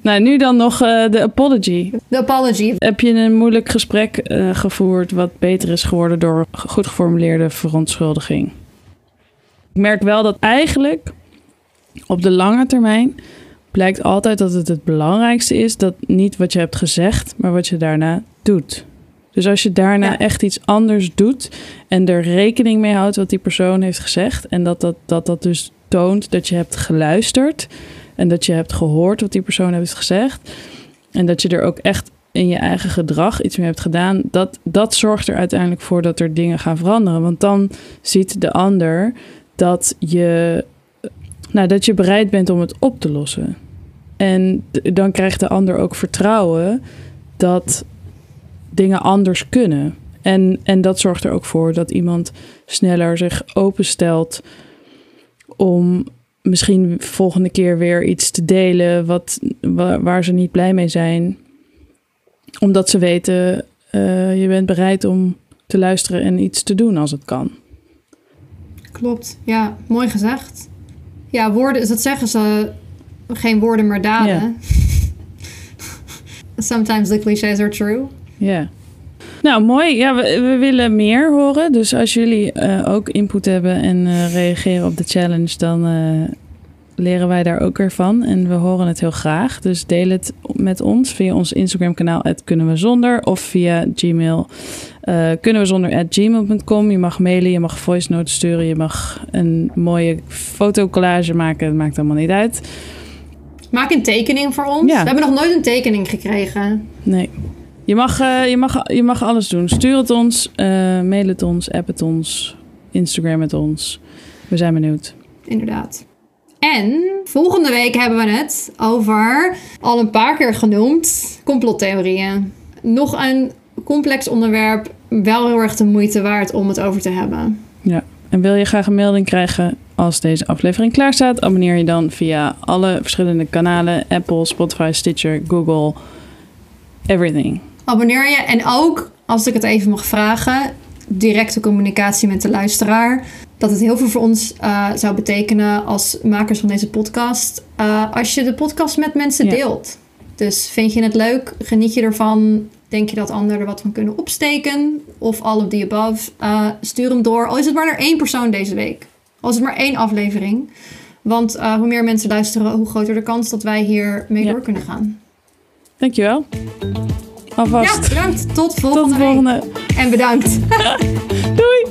S1: nou, nu dan nog uh, de apology.
S2: De apology.
S1: Heb je een moeilijk gesprek uh, gevoerd wat beter is geworden door goed geformuleerde verontschuldiging? Ik merk wel dat eigenlijk op de lange termijn blijkt altijd dat het het belangrijkste is dat niet wat je hebt gezegd, maar wat je daarna doet. Dus als je daarna echt iets anders doet en er rekening mee houdt wat die persoon heeft gezegd en dat dat, dat, dat dus toont dat je hebt geluisterd en dat je hebt gehoord wat die persoon heeft gezegd en dat je er ook echt in je eigen gedrag iets mee hebt gedaan, dat, dat zorgt er uiteindelijk voor dat er dingen gaan veranderen. Want dan ziet de ander dat je, nou, dat je bereid bent om het op te lossen. En dan krijgt de ander ook vertrouwen dat dingen anders kunnen. En, en dat zorgt er ook voor dat iemand sneller zich openstelt om misschien volgende keer weer iets te delen wat, waar, ze niet blij mee zijn. Omdat ze weten, uh, je bent bereid om te luisteren en iets te doen als het kan.
S2: Klopt, ja, mooi gezegd. Ja, woorden, dat zeggen ze, geen woorden maar daden. <laughs> Sometimes the clichés are true.
S1: Ja. Nou, mooi. Ja, we, we, willen meer horen. Dus als jullie uh, ook input hebben en uh, reageren op de challenge, dan uh, leren wij daar ook weer van. En we horen het heel graag. Dus deel het met ons via ons Instagram kanaal kunnen we zonder of via Gmail kunnen we zonder gmail.com. Je mag mailen, je mag voice notes sturen, je mag een mooie fotocollage maken. Het maakt allemaal niet uit.
S2: Maak een tekening voor ons. Ja. We hebben nog nooit een tekening gekregen.
S1: Nee. Je mag, uh, je, mag, je mag alles doen. Stuur het ons, uh, mail het ons, app het ons, Instagram het ons. We zijn benieuwd.
S2: Inderdaad. En volgende week hebben we het over, al een paar keer genoemd, complottheorieën. Nog een complex onderwerp, wel heel erg de moeite waard om het over te hebben.
S1: Ja, en wil je graag een melding krijgen als deze aflevering klaar staat? Abonneer je dan via alle verschillende kanalen: Apple, Spotify, Stitcher, Google, everything
S2: abonneer je. En ook, als ik het even mag vragen, directe communicatie met de luisteraar. Dat het heel veel voor ons uh, zou betekenen als makers van deze podcast. Uh, als je de podcast met mensen deelt. Dus vind je het leuk? Geniet je ervan? Denk je dat anderen er wat van kunnen opsteken? Of all of the above? Uh, stuur hem door. Al is het maar naar één persoon deze week. Al is het maar één aflevering. Want hoe meer mensen luisteren, hoe groter de kans dat wij hier mee door kunnen gaan.
S1: Dankjewel.
S2: Alvast. Ja, bedankt. Tot volgende.
S1: Tot volgende.
S2: En bedankt. <laughs> <laughs>
S1: Doei.